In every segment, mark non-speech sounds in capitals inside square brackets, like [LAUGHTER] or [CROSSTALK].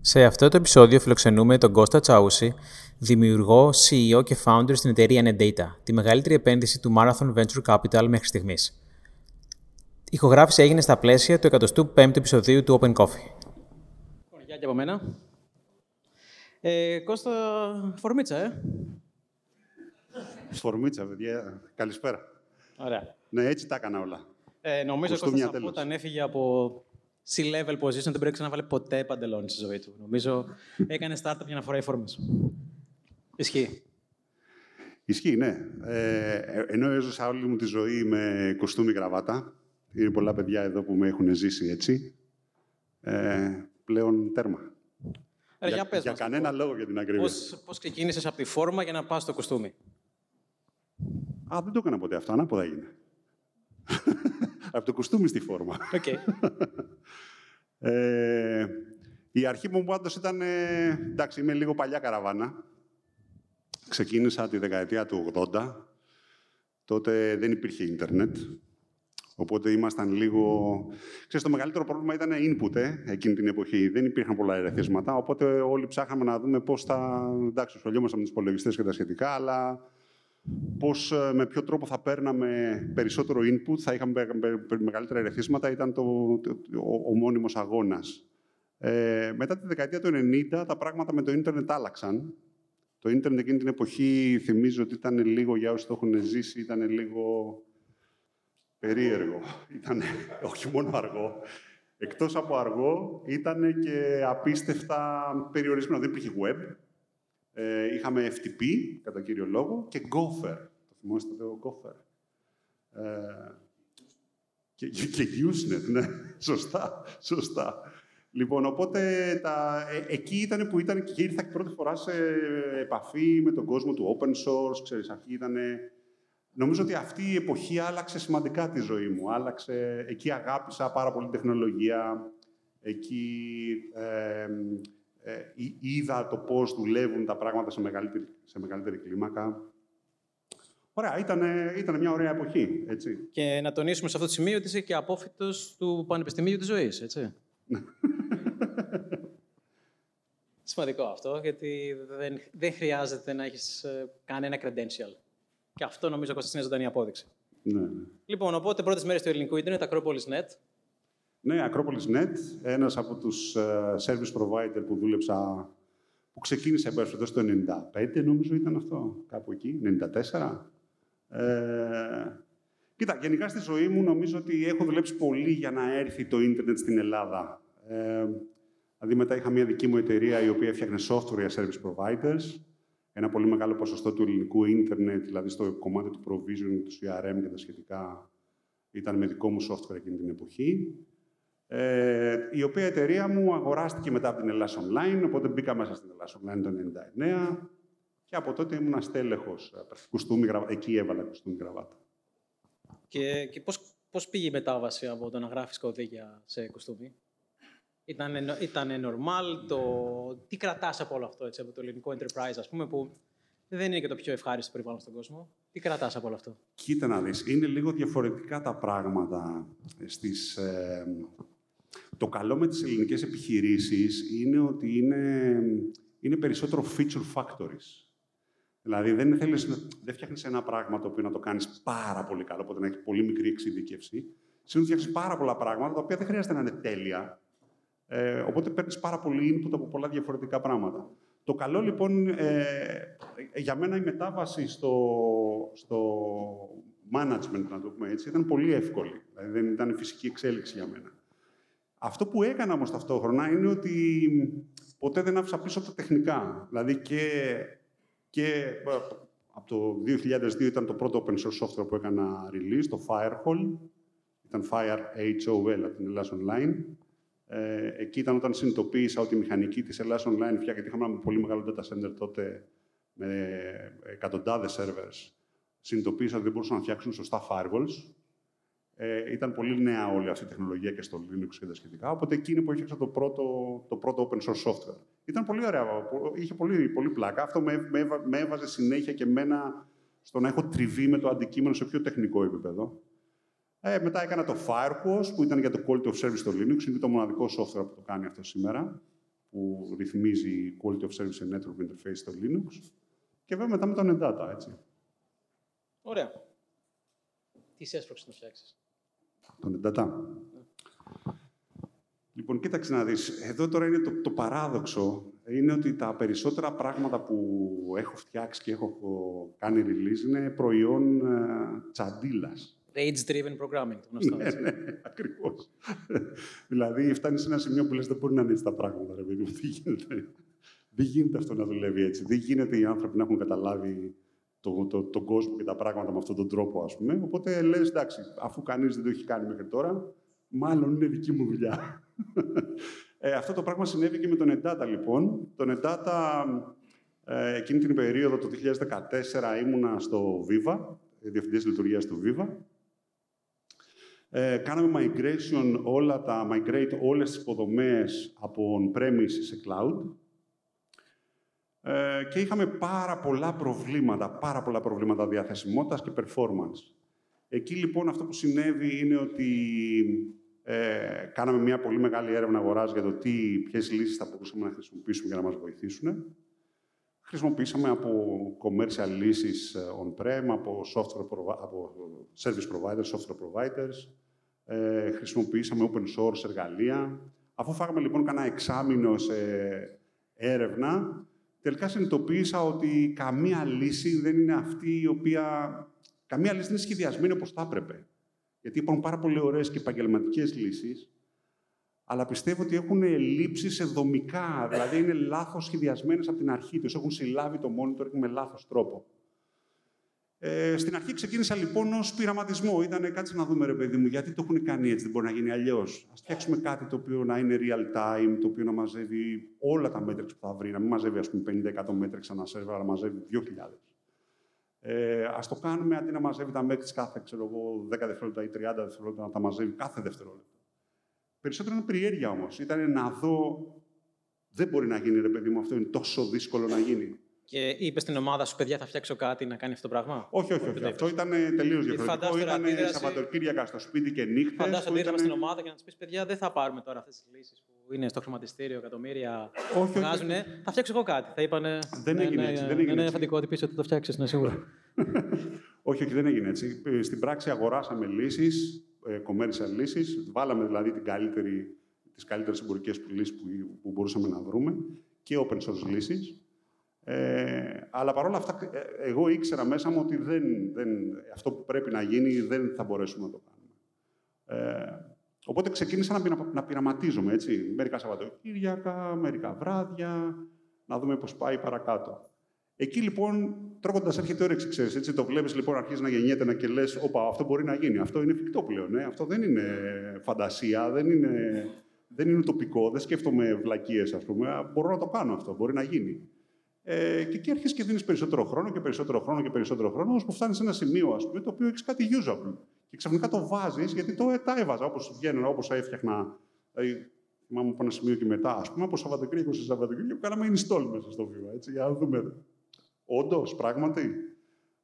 Σε αυτό το επεισόδιο φιλοξενούμε τον Κώστα Τσαούση, δημιουργό, CEO και founder στην εταιρεία NetData, τη μεγαλύτερη επένδυση του Marathon Venture Capital μέχρι στιγμής. Η ηχογράφηση έγινε στα πλαίσια του 105ου επεισοδίου του Open Coffee. Γεια και από μένα. Ε, Κώστα, φορμίτσα, ε. Φορμίτσα, παιδιά. Καλησπέρα. Ωραία. Ναι, έτσι τα έκανα όλα. Ε, νομίζω Κοστούμια ότι τέλος. όταν έφυγε από C-level position δεν πρέπει να βάλει ποτέ παντελόνι στη ζωή του. Νομίζω έκανε startup για να φοράει φόρμες. Ισχύει. Ισχύει, ναι. Ε, ε, ενώ έζησα όλη μου τη ζωή με κοστούμι γραβάτα, είναι πολλά παιδιά εδώ που με έχουν ζήσει έτσι, ε, πλέον τέρμα. Ρε, για, για πες για μας, κανένα λόγο για την ακρίβεια. Πώς, πώς ξεκίνησες από τη φόρμα για να πας στο κοστούμι; Α, δεν το έκανα ποτέ αυτό, ανάποδα έγινε. Από το κουστούμι στη φόρμα. Οκ. Ε, η αρχή μου πάντως ήταν, ε, εντάξει, είμαι λίγο παλιά καραβάνα. Ξεκίνησα τη δεκαετία του 80. Τότε δεν υπήρχε ίντερνετ. Οπότε ήμασταν λίγο... Ξέρεις, το μεγαλύτερο πρόβλημα ήταν input, ε, εκείνη την εποχή. Δεν υπήρχαν πολλά ερεθίσματα, οπότε όλοι ψάχαμε να δούμε πώς θα... Εντάξει, ασχολιόμασταν με τους υπολογιστές και τα σχετικά, αλλά πώς, ε, με ποιο τρόπο θα παίρναμε περισσότερο input, θα είχαμε πε- πε- πε- μεγαλύτερα ερεθίσματα, ήταν το, το- ο, ο μόνιμος αγώνας. Ε, μετά τη δεκαετία του 90, τα πράγματα με το ίντερνετ άλλαξαν. Το ίντερνετ εκείνη την εποχή, θυμίζω ότι ήταν λίγο, για όσοι το έχουν ζήσει, ήταν λίγο περίεργο. Ήταν όχι μόνο αργό. Εκτός από αργό, ήταν και απίστευτα περιορισμένο. Δεν υπήρχε web. Ε, είχαμε FTP, κατά κύριο λόγο, και Gopher. Το θυμόστε το Gopher. Ε, και, και Usenet, ναι. σωστά, σωστά. Λοιπόν, οπότε τα, ε, εκεί ήταν που ήταν και ήρθα και πρώτη φορά σε επαφή με τον κόσμο του open source, ξέρεις, εκεί ήταν... Νομίζω ότι αυτή η εποχή άλλαξε σημαντικά τη ζωή μου. Άλλαξε, εκεί αγάπησα πάρα πολύ τεχνολογία, εκεί ε, ε, εί- είδα το πώς δουλεύουν τα πράγματα σε μεγαλύτερη, σε μεγαλύτερη κλίμακα. Ωραία, ήταν, ήταν μια ωραία εποχή, έτσι. Και να τονίσουμε σε αυτό το σημείο ότι είσαι και απόφυτος του Πανεπιστημίου της Ζωής, έτσι. [LAUGHS] Σημαντικό αυτό, γιατί δεν, δεν χρειάζεται να έχεις ε, κανένα credential. Και αυτό νομίζω Κώστας είναι ζωντανή απόδειξη. Ναι. Λοιπόν, οπότε πρώτες μέρες του ελληνικού ίντερνετ, Acropolis Net. Ναι, Acropolis Net, ένας από τους ε, service provider που δούλεψα, που ξεκίνησε εν πάση περιπτώσει, το 95, νομίζω ήταν αυτό, κάπου εκεί, 94. Ε, κοίτα, γενικά στη ζωή μου νομίζω ότι έχω δουλέψει πολύ για να έρθει το ίντερνετ στην Ελλάδα. Ε, δηλαδή μετά είχα μια δική μου εταιρεία η οποία έφτιαχνε software για service providers, ένα πολύ μεγάλο ποσοστό του ελληνικού ίντερνετ, δηλαδή στο κομμάτι του provisioning, του CRM και τα σχετικά, ήταν με δικό μου software εκείνη την εποχή. Ε, η οποία εταιρεία μου αγοράστηκε μετά από την Ελλάς Online, οπότε μπήκα μέσα στην Ελλάς Online το 1999 και από τότε ήμουν στέλεχος. ε, Κουστούμι, γραβά- εκεί έβαλα κουστούμι γραβάτα. Και, και πώς, πώς πήγε η μετάβαση από το να γράφεις κωδίκια σε κοστούμι. Ήταν, ήταν normal το... Τι κρατάς από όλο αυτό, έτσι, από το ελληνικό enterprise, ας πούμε, που δεν είναι και το πιο ευχάριστο περιβάλλον στον κόσμο. Τι κρατάς από όλο αυτό; Κοίτα να δεις, είναι λίγο διαφορετικά τα πράγματα στις... ε, το καλό με τις ελληνικές επιχειρήσεις είναι ότι είναι, είναι περισσότερο feature factories. Δηλαδή, δεν, θέλεις, να- δεν φτιάχνεις ένα πράγμα το οποίο να το κάνεις πάρα πολύ καλό, οπότε να έχεις πολύ μικρή εξειδικεύση. Συνήθως φτιάχνεις πάρα πολλά πράγματα, τα οποία δεν χρειάζεται να είναι τέλεια. Ε, οπότε παίρνεις πάρα πολύ input από πολλά διαφορετικά πράγματα. Το καλό, λοιπόν, ε, για μένα η μετάβαση στο, στο management, να το πούμε έτσι, ήταν πολύ εύκολη. Δηλαδή, δεν ήταν φυσική εξέλιξη για μένα. Αυτό που έκανα όμως ταυτόχρονα είναι ότι ποτέ δεν άφησα πίσω τα τεχνικά. Δηλαδή και, και ε, από το 2002 ήταν το πρώτο open source software που έκανα release, το Firehall. Ήταν Fire HOL από την Ελλάς Online. Ε, εκεί ήταν όταν συνειδητοποίησα ότι η μηχανική της Ελλάδας Online φτιάχνει, γιατί είχαμε ένα πολύ μεγάλο data center τότε με εκατοντάδες servers, συνειδητοποίησα ότι δεν μπορούσαν να φτιάξουν σωστά firewalls. Ε, ήταν πολύ νέα όλη αυτή η τεχνολογία και στο Linux και τα σχετικά. Οπότε εκείνη που έφτιαξα το πρώτο, το πρώτο open source software. Ήταν πολύ ωραία, είχε πολύ, πολύ πλάκα. Αυτό με, με, με έβαζε συνέχεια και μένα στο να έχω τριβή με το αντικείμενο σε πιο τεχνικό επίπεδο. Ε, μετά έκανα το Firefox, που ήταν για το Quality of Service στο Linux. Είναι το μοναδικό software που το κάνει αυτό σήμερα, που ρυθμίζει Quality of Service σε Network Interface στο Linux. Και βέβαια μετά με τον Endata, έτσι. Ωραία. Τι σε έσπρωξε να φτιάξεις; Τον Endata. Λοιπόν, κοίταξε να δεις. Εδώ τώρα είναι το, το παράδοξο. Είναι ότι τα περισσότερα πράγματα που έχω φτιάξει και έχω κάνει release είναι προϊόν uh, τσαντίλας. Age-driven programming, γνωστό. ναι, ναι, ακριβώς. δηλαδή, φτάνεις σε ένα σημείο που λες δεν μπορεί να είναι έτσι τα πράγματα, ρε παιδί μου. Δεν γίνεται. δεν γίνεται αυτό να δουλεύει έτσι. Δεν γίνεται οι άνθρωποι να έχουν καταλάβει τον το, το κόσμο και τα πράγματα με αυτόν τον τρόπο, ας πούμε. Οπότε λες, εντάξει, αφού κανείς δεν το έχει κάνει μέχρι τώρα, μάλλον είναι δική μου δουλειά. [LAUGHS] ε, αυτό το πράγμα συνέβη και με τον Εντάτα, λοιπόν. Τον Εντάτα, ε, εκείνη την περίοδο, το 2014, ήμουνα στο Viva, διευθυντής λειτουργίας του Viva. Ε, κάναμε migration, όλα τα, migrate όλες τις υποδομές από on-premise σε cloud. Ε, και είχαμε πάρα πολλά προβλήματα, πάρα πολλά προβλήματα διαθεσιμότητας και performance. Εκεί λοιπόν αυτό που συνέβη είναι ότι ε, κάναμε μια πολύ μεγάλη έρευνα αγοράς για το τι, ποιες λύσεις θα μπορούσαμε να χρησιμοποιήσουμε για να μας βοηθήσουν. Χρησιμοποιήσαμε από commercial λύσεις ε, on-prem, από, software από service providers, software providers. Ε, χρησιμοποιήσαμε open source εργαλεία. Αφού φάγαμε λοιπόν κανένα εξάμεινο σε έρευνα, τελικά συνειδητοποίησα ότι καμία λύση δεν είναι αυτή η οποία... Καμία λύση δεν είναι σχεδιασμένη όπως θα έπρεπε. Γιατί υπάρχουν πάρα πολύ ωραίες και επαγγελματικές λύσεις, αλλά πιστεύω ότι έχουν λείψει σε δομικά, δηλαδή είναι λάθος σχεδιασμένες από την αρχή τους, έχουν συλλάβει το monitor με λάθος τρόπο. Ε, στην αρχή ξεκίνησα λοιπόν ως πειραματισμό. Ήταν κάτι να δούμε, ρε παιδί μου, γιατί το έχουν κάνει έτσι, δεν μπορεί να γίνει αλλιώς. Α φτιάξουμε κάτι το οποίο να είναι real time, το οποίο να μαζεύει όλα τα μέτρηξ που θα βρει. Να μην μαζεύει, ας πούμε, 50-100 μέτρηξ ένα σερβερ, αλλά μαζεύει 2.000. Ε, ας το κάνουμε αντί να μαζεύει τα μέτρηξ κάθε ξέρω εγώ, 10 δευτερόλεπτα ή 30 δευτερόλεπτα, να τα μαζεύει κάθε δευτερόλεπτο. Περισσότερο είναι περιέργεια όμως. Ήταν να δω. Δεν μπορεί να γίνει, ρε παιδί μου, αυτό είναι τόσο δύσκολο να γίνει. Και είπες στην ομάδα σου, παιδιά, θα φτιάξω κάτι να κάνει αυτό το πράγμα. Όχι, όχι. όχι. Αυτό ήταν τελείως διαφορετικό. Ήταν αντίδραση... Σαββατοκύριακα στο σπίτι και νύχτες. Φαντάζομαι ότι ήταν... στην ομάδα και να του πεις, παιδιά, δεν θα πάρουμε τώρα αυτές τις λύσεις που είναι στο χρηματιστήριο, εκατομμύρια όχι, βγάζουν. Θα φτιάξω εγώ κάτι. Θα είπανε. Δεν ναι, έγινε ναι, έτσι. Ναι, δεν έγινε είναι έτσι. φαντικό ότι πεις ότι το φτιάξεις, είναι σίγουρο. [LAUGHS] όχι, όχι, δεν έγινε έτσι. Στην πράξη αγοράσαμε λύσεις, commercial λύσεις. Βάλαμε δηλαδή την καλύτερη, τις καλύτερες εμπορικές λύσεις που, που μπορούσαμε να βρούμε και open source λύσεις. Ε, αλλά παρόλα αυτά, ε, εγώ ήξερα μέσα μου ότι δεν, δεν, αυτό που πρέπει να γίνει δεν θα μπορέσουμε να το κάνουμε. Ε, οπότε ξεκίνησα να, πειρα, να πειραματίζομαι, έτσι. Μερικά Σαββατοκύριακα, μερικά βράδια, να δούμε πώς πάει παρακάτω. Εκεί λοιπόν, τρώγοντας έρχεται όρεξη, ξέρεις, έτσι, το βλέπεις λοιπόν, αρχίζει να γεννιέται να και λες, όπα, αυτό μπορεί να γίνει, αυτό είναι εφικτό πλέον, ε; αυτό δεν είναι φαντασία, δεν είναι, δεν είναι τοπικό, δεν σκέφτομαι βλακίες, ας πούμε, μπορώ να το κάνω αυτό, μπορεί να γίνει. Ε, και εκεί αρχίζει και δίνεις περισσότερο χρόνο και περισσότερο χρόνο και περισσότερο χρόνο, ώσπου φτάνεις σε ένα σημείο, ας πούμε, το οποίο έχεις κάτι usable. Και ξαφνικά το βάζεις, γιατί το τα έβαζα όπως βγαίνουν, όπως έφτιαχνα. Δηλαδή, θυμάμαι από ένα σημείο και μετά, ας πούμε, από Σαββατοκύριακο σε Σαββατοκύριακο, κάναμε install μέσα στο βήμα. Έτσι, για να δούμε. Όντως, πράγματι.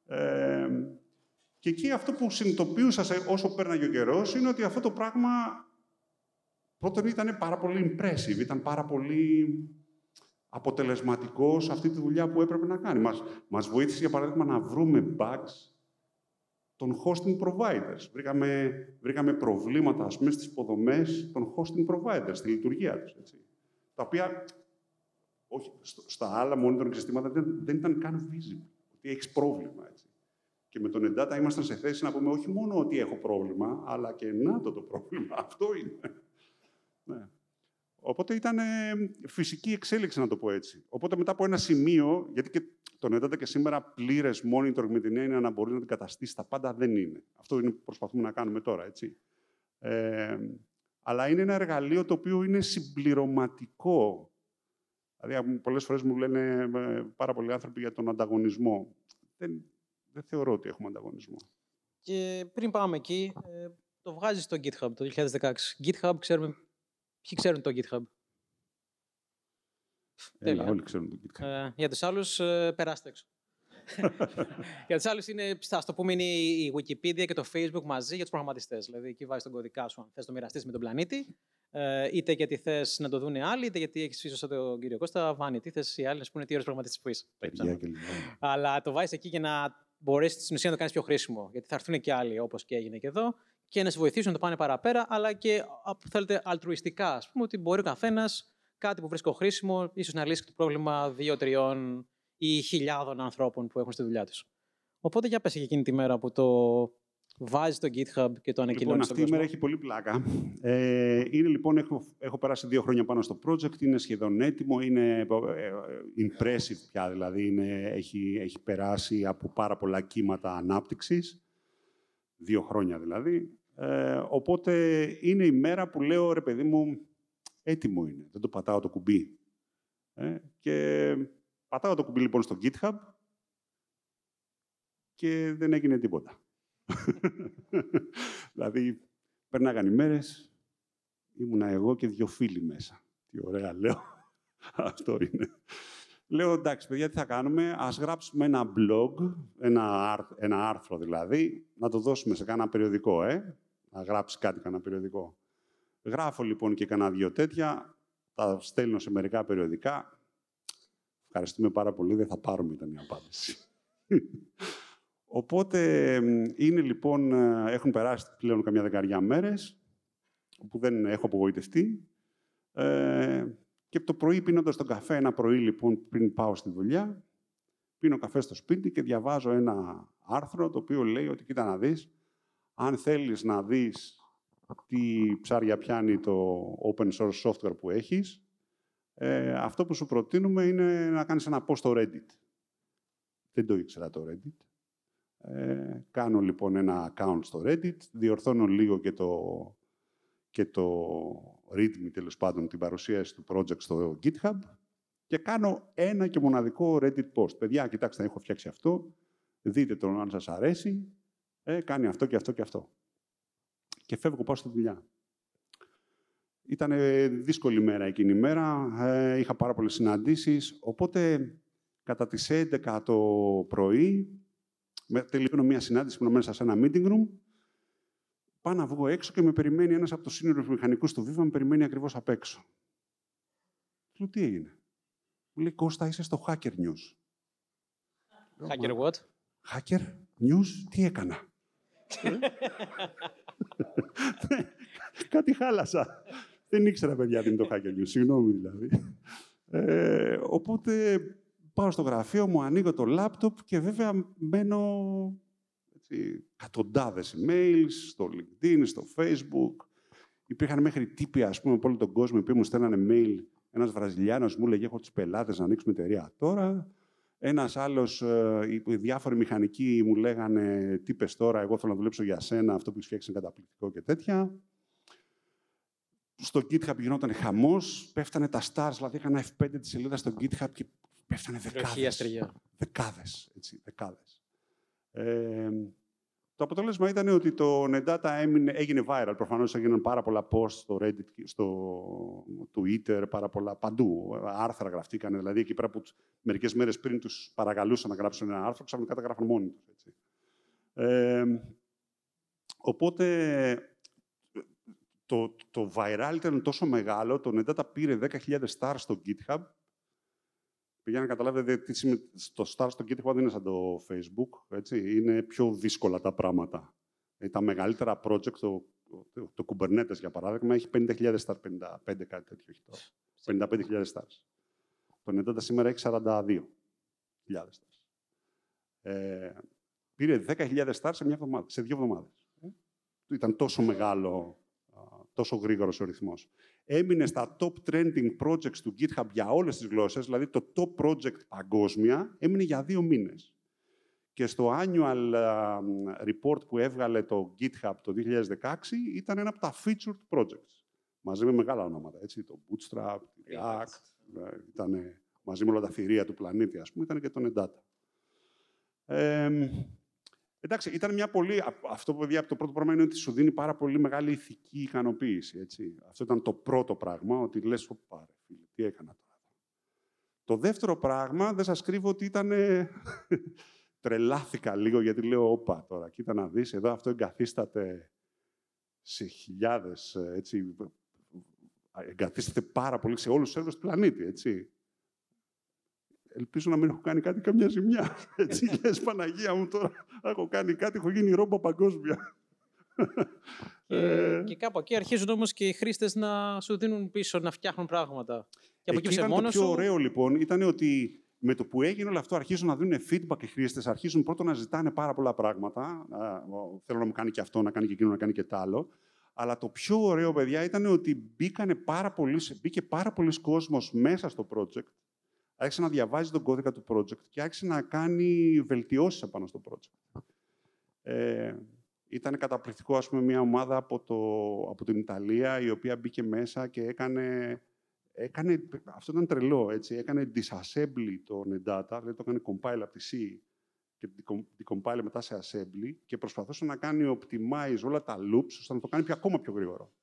Ε, και εκεί αυτό που συνειδητοποιούσα σε, όσο πέρναγε ο καιρός είναι ότι αυτό το πράγμα πρώτον ήταν πάρα πολύ impressive, ήταν πάρα πολύ αποτελεσματικός σε αυτή τη δουλειά που έπρεπε να κάνει. Μας, μας βοήθησε, για παράδειγμα, να βρούμε bugs των hosting providers. Βρήκαμε, βρήκαμε προβλήματα, ας πούμε, στις υποδομές των hosting providers, στη λειτουργία τους. Έτσι. Τα οποία, όχι, στα άλλα monitoring συστήματα δεν, δεν ήταν καν visible. Ότι έχεις πρόβλημα, έτσι. Και με τον Endata ήμασταν σε θέση να πούμε όχι μόνο ότι έχω πρόβλημα, αλλά και να το το πρόβλημα. Αυτό είναι. Ναι. Οπότε ήταν φυσική εξέλιξη, να το πω έτσι. Οπότε μετά από ένα σημείο, γιατί και τον έντατα και σήμερα πλήρες monitoring με την έννοια να μπορεί να αντικαταστήσει τα πάντα, δεν είναι. Αυτό είναι που προσπαθούμε να κάνουμε τώρα, έτσι. Ε, Αλλά είναι ένα εργαλείο το οποίο είναι συμπληρωματικό. Δηλαδή, πολλές φορές μου λένε ε, πάρα πολλοί άνθρωποι για τον ανταγωνισμό. Δεν, δεν θεωρώ ότι έχουμε ανταγωνισμό. Και πριν πάμε εκεί, ε, το βγάζεις στο GitHub το 2016. GitHub, ξέρουμε... Ποιοι ξέρουν το GitHub; Έλα, όλοι ξέρουν το GitHub. Ε, για τους άλλους, ε, περάστε έξω. [LAUGHS] για τους άλλους είναι, ας το πούμε, είναι η Wikipedia και το Facebook μαζί για τους προγραμματιστές. Δηλαδή, εκεί βάζεις τον κωδικά σου, αν θες το μοιραστείς με τον πλανήτη, ε, είτε γιατί θες να το δουν άλλοι, είτε γιατί έχεις ίσω τον κύριο Κώστα, Βάνη, τι θες οι άλλοι να πούνε τι ωραίο προγραμματιστής που είσαι. Αλλά το βάζεις εκεί για να μπορέσει στην ουσία να το κάνεις πιο χρήσιμο. Γιατί θα έρθουν και άλλοι, όπως και έγινε και εδώ, και να σε βοηθήσουν να το πάνε παραπέρα, αλλά και θέλετε αλτρουιστικά. Α πούμε ότι μπορεί ο καθένας κάτι που βρίσκω χρήσιμο, ίσως να λύσει το πρόβλημα δύο-τριών ή χιλιάδων ανθρώπων που έχουν στη δουλειά τους. Οπότε για πες για εκείνη τη μέρα που το βάζεις στο GitHub και το ανακοινώνεις λοιπόν, αυτή η μέρα έχει πολύ πλάκα. Ε, είναι λοιπόν, έχω, έχω περάσει δύο χρόνια πάνω στο project, είναι σχεδόν έτοιμο, είναι ε, impressive πια, δηλαδή είναι, έχει, έχει περάσει από πάρα πολλά κύματα ανάπτυξης, δύο χρόνια δηλαδή. Ε, οπότε είναι η μέρα που λέω, ρε παιδί μου, έτοιμο είναι, δεν το πατάω το κουμπί. Ε, και πατάω το κουμπί λοιπόν στο GitHub και δεν έγινε τίποτα. [LAUGHS] δηλαδή, περνάγαν οι μέρες, ήμουνα εγώ και δύο φίλοι μέσα. Τι ωραία, λέω. [LAUGHS] Αυτό είναι. Λέω, εντάξει, παιδιά, τι θα κάνουμε; Ας γράψουμε ένα blog, ένα, ένα άρθρο δηλαδή, να το δώσουμε σε κάνα περιοδικό, ε. Να γράψει κάτι κάνα περιοδικό. Γράφω λοιπόν και κάνα δύο τέτοια, τα στέλνω σε μερικά περιοδικά. Ευχαριστούμε πάρα πολύ, δεν θα πάρουμε ήταν η απάντηση. Οπότε είναι λοιπόν, ε, έχουν περάσει πλέον καμιά δεκαριά μέρες, που δεν έχω απογοητευτεί. Ε, και το πρωί πίνοντας τον καφέ, ένα πρωί λοιπόν πριν πάω στη δουλειά, πίνω καφέ στο σπίτι και διαβάζω ένα άρθρο το οποίο λέει ότι κοίτα να δεις, αν θέλεις να δεις τι ψάρια πιάνει το open source software που έχεις, ε, αυτό που σου προτείνουμε είναι να κάνεις ένα post στο Reddit. Δεν το ήξερα το Reddit. Ε, κάνω λοιπόν ένα account στο Reddit, διορθώνω λίγο και το, και το readme, τέλος πάντων, την παρουσίαση του project στο GitHub και κάνω ένα και μοναδικό Reddit post. Παιδιά, κοιτάξτε, έχω φτιάξει αυτό, δείτε τον αν σας αρέσει, ε, κάνει αυτό και αυτό και αυτό. Και φεύγω πάω στη δουλειά. Ήταν δύσκολη μέρα εκείνη η μέρα, ε, είχα πάρα πολλές συναντήσεις, οπότε κατά τις 11 το πρωί τελειώνω μια συνάντηση που είναι μέσα σε ένα meeting room. Πάω να βγω έξω και με περιμένει ένας από τους σύνορους μηχανικούς του Viva, με περιμένει ακριβώς απ' έξω. Του λέω, τι έγινε; Μου λέει, Κώστα, είσαι στο Hacker News. Hacker what? Hacker News, τι έκανα; [LAUGHS] Κάτι χάλασα. Δεν ήξερα, παιδιά, τι είναι το Hacker News. Συγγνώμη, δηλαδή. Ε, οπότε πάω στο γραφείο μου, ανοίγω το λάπτοπ και βέβαια μένω έτσι, εκατοντάδες emails στο LinkedIn, στο Facebook. Υπήρχαν μέχρι τύποι, ας πούμε, από όλο τον κόσμο που μου στέλνανε mail. Ένας Βραζιλιάνος μου έλεγε, έχω τους πελάτες να ανοίξουμε εταιρεία τώρα. Ένας άλλος, ε, οι διάφοροι μηχανικοί μου λέγανε, τι πες τώρα, εγώ θέλω να δουλέψω για σένα, αυτό που φτιάξει είναι καταπληκτικό και τέτοια. Στο GitHub γινόταν χαμός, πέφτανε τα stars, δηλαδή είχα ένα F5 της σελίδας στο GitHub και πέφτανε δεκάδες. Δεκάδες, έτσι, δεκάδες. Ε, το αποτέλεσμα ήταν ότι το NetData έμεινε, έγινε viral. Προφανώς έγιναν πάρα πολλά posts στο Reddit, στο Twitter, πάρα πολλά παντού. Άρθρα γραφτήκαν, δηλαδή εκεί πέρα που μερικές μέρες πριν τους παρακαλούσαν να γράψουν ένα άρθρο, ξαφνικά τα γράφουν μόνοι τους. Έτσι. Ε, οπότε το, το viral ήταν τόσο μεγάλο, το NetData πήρε 10.000 stars στο GitHub για να καταλάβετε τι σημαίνει το Star στο GitHub δεν είναι σαν το Facebook. Έτσι. Είναι πιο δύσκολα τα πράγματα. Ε, τα μεγαλύτερα project, το, το, το Kubernetes για παράδειγμα, έχει 50.000 stars, 55 κάτι τέτοιο έχει τώρα. 55.000 stars. Το Netdata σήμερα έχει 42.000 stars. Ε, πήρε 10.000 stars σε, μια εβδομάδα, σε δύο εβδομάδες. Ε. Ήταν τόσο μεγάλο, τόσο γρήγορος ο ρυθμός έμεινε στα top trending projects του GitHub για όλες τις γλώσσες, δηλαδή το top project παγκόσμια, έμεινε για δύο μήνες. Και στο annual report που έβγαλε το GitHub το 2016 ήταν ένα από τα featured projects. μαζί με μεγάλα ονόματα. Έτσι, το Bootstrap, τη React, ε, ήταν μαζί με όλα τα θηρία του πλανήτη, ας πούμε, ήταν και το Nedata. Ε, εντάξει, ήταν μια πολύ... Αυτό, παιδιά, το πρώτο πράγμα είναι ότι σου δίνει πάρα πολύ μεγάλη ηθική ικανοποίηση. Έτσι. Αυτό ήταν το πρώτο πράγμα, ότι λες, πάρε, φίλε, τι έκανα τώρα. Το δεύτερο πράγμα, δεν σας κρύβω ότι ήταν... [LAUGHS] Τρελάθηκα λίγο, γιατί λέω, όπα τώρα, κοίτα να δεις, εδώ αυτό εγκαθίσταται σε χιλιάδες, έτσι, εγκαθίσταται πάρα πολύ σε όλους τους σερβερς του πλανήτη, έτσι. Ελπίζω να μην έχω κάνει κάτι καμιά ζημιά. [LAUGHS] Έτσι, λες, Παναγία μου τώρα, έχω κάνει κάτι, έχω γίνει ρόμπα παγκόσμια. Και, ε... και κάπου εκεί αρχίζουν όμως και οι χρήστες να σου δίνουν πίσω, να φτιάχνουν πράγματα. Και από εκεί, εκεί ήταν το πιο σου... ωραίο λοιπόν, ήταν ότι με το που έγινε όλο αυτό, αρχίζουν να δίνουν feedback οι χρήστες, αρχίζουν πρώτον να ζητάνε πάρα πολλά πράγματα. Θέλω να μου κάνει και αυτό, να κάνει και εκείνο, να κάνει και τ' άλλο. Αλλά το πιο ωραίο, παιδιά, ήταν ότι μπήκανε πάρα πολλοί, μπήκε πάρα πολλοί κόσμος μέσα στο project, άρχισε να διαβάζει τον κώδικα του project και άρχισε να κάνει βελτιώσεις επάνω στο project. Ε, ήταν καταπληκτικό, ας πούμε, μια ομάδα από, το, από την Ιταλία, η οποία μπήκε μέσα και έκανε έκανε, αυτό ήταν τρελό, έτσι. Έκανε disassembly το Nedata, δηλαδή το έκανε compile από τη C και decompile μετά σε assembly και προσπαθούσε να κάνει optimize όλα τα loops ώστε να το κάνει πιο, ακόμα πιο γρήγορο.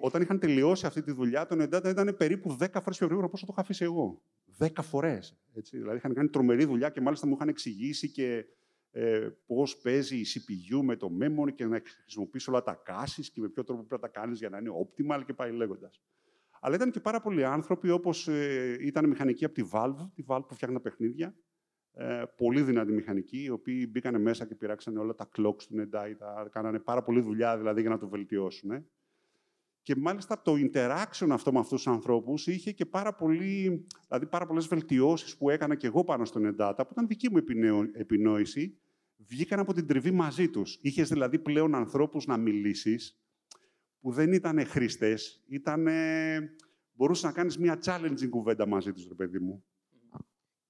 Όταν είχαν τελειώσει αυτή τη δουλειά, το Nedata ήταν περίπου 10 φορές πιο γρήγορο από όσο το είχα αφήσει εγώ. 10 φορές. Δηλαδή είχαν κάνει τρομερή δουλειά και μάλιστα μου είχαν εξηγήσει και ε, πώς παίζει η CPU με το memory και να χρησιμοποιήσει όλα τα caches και με ποιο τρόπο πρέπει να τα κάνεις για να είναι optimal και πάει λέγοντας. Αλλά ήταν και πάρα πολλοί άνθρωποι, όπως ε, ήταν μηχανικοί από τη Valve, τη Valve που φτιάχνει παιχνίδια. Ε, πολύ δυνατοί μηχανικοί, οι οποίοι μπήκαν μέσα και πειράξαν όλα τα clocks του Nedai, τα κάνανε πάρα πολλή δουλειά δηλαδή για να το βελτιώσουν. Και μάλιστα το interaction αυτό με αυτούς τους ανθρώπους είχε και πάρα, πολύ, δηλαδή πάρα πολλές βελτιώσεις που έκανα και εγώ πάνω στο Nedata, που ήταν δική μου επινόηση, βγήκαν από την τριβή μαζί τους. Είχες δηλαδή πλέον ανθρώπους να μιλήσεις που δεν ήταν χρήστες, ήταν, μπορούσες να κάνεις μια challenging κουβέντα μαζί τους, ρε παιδί μου.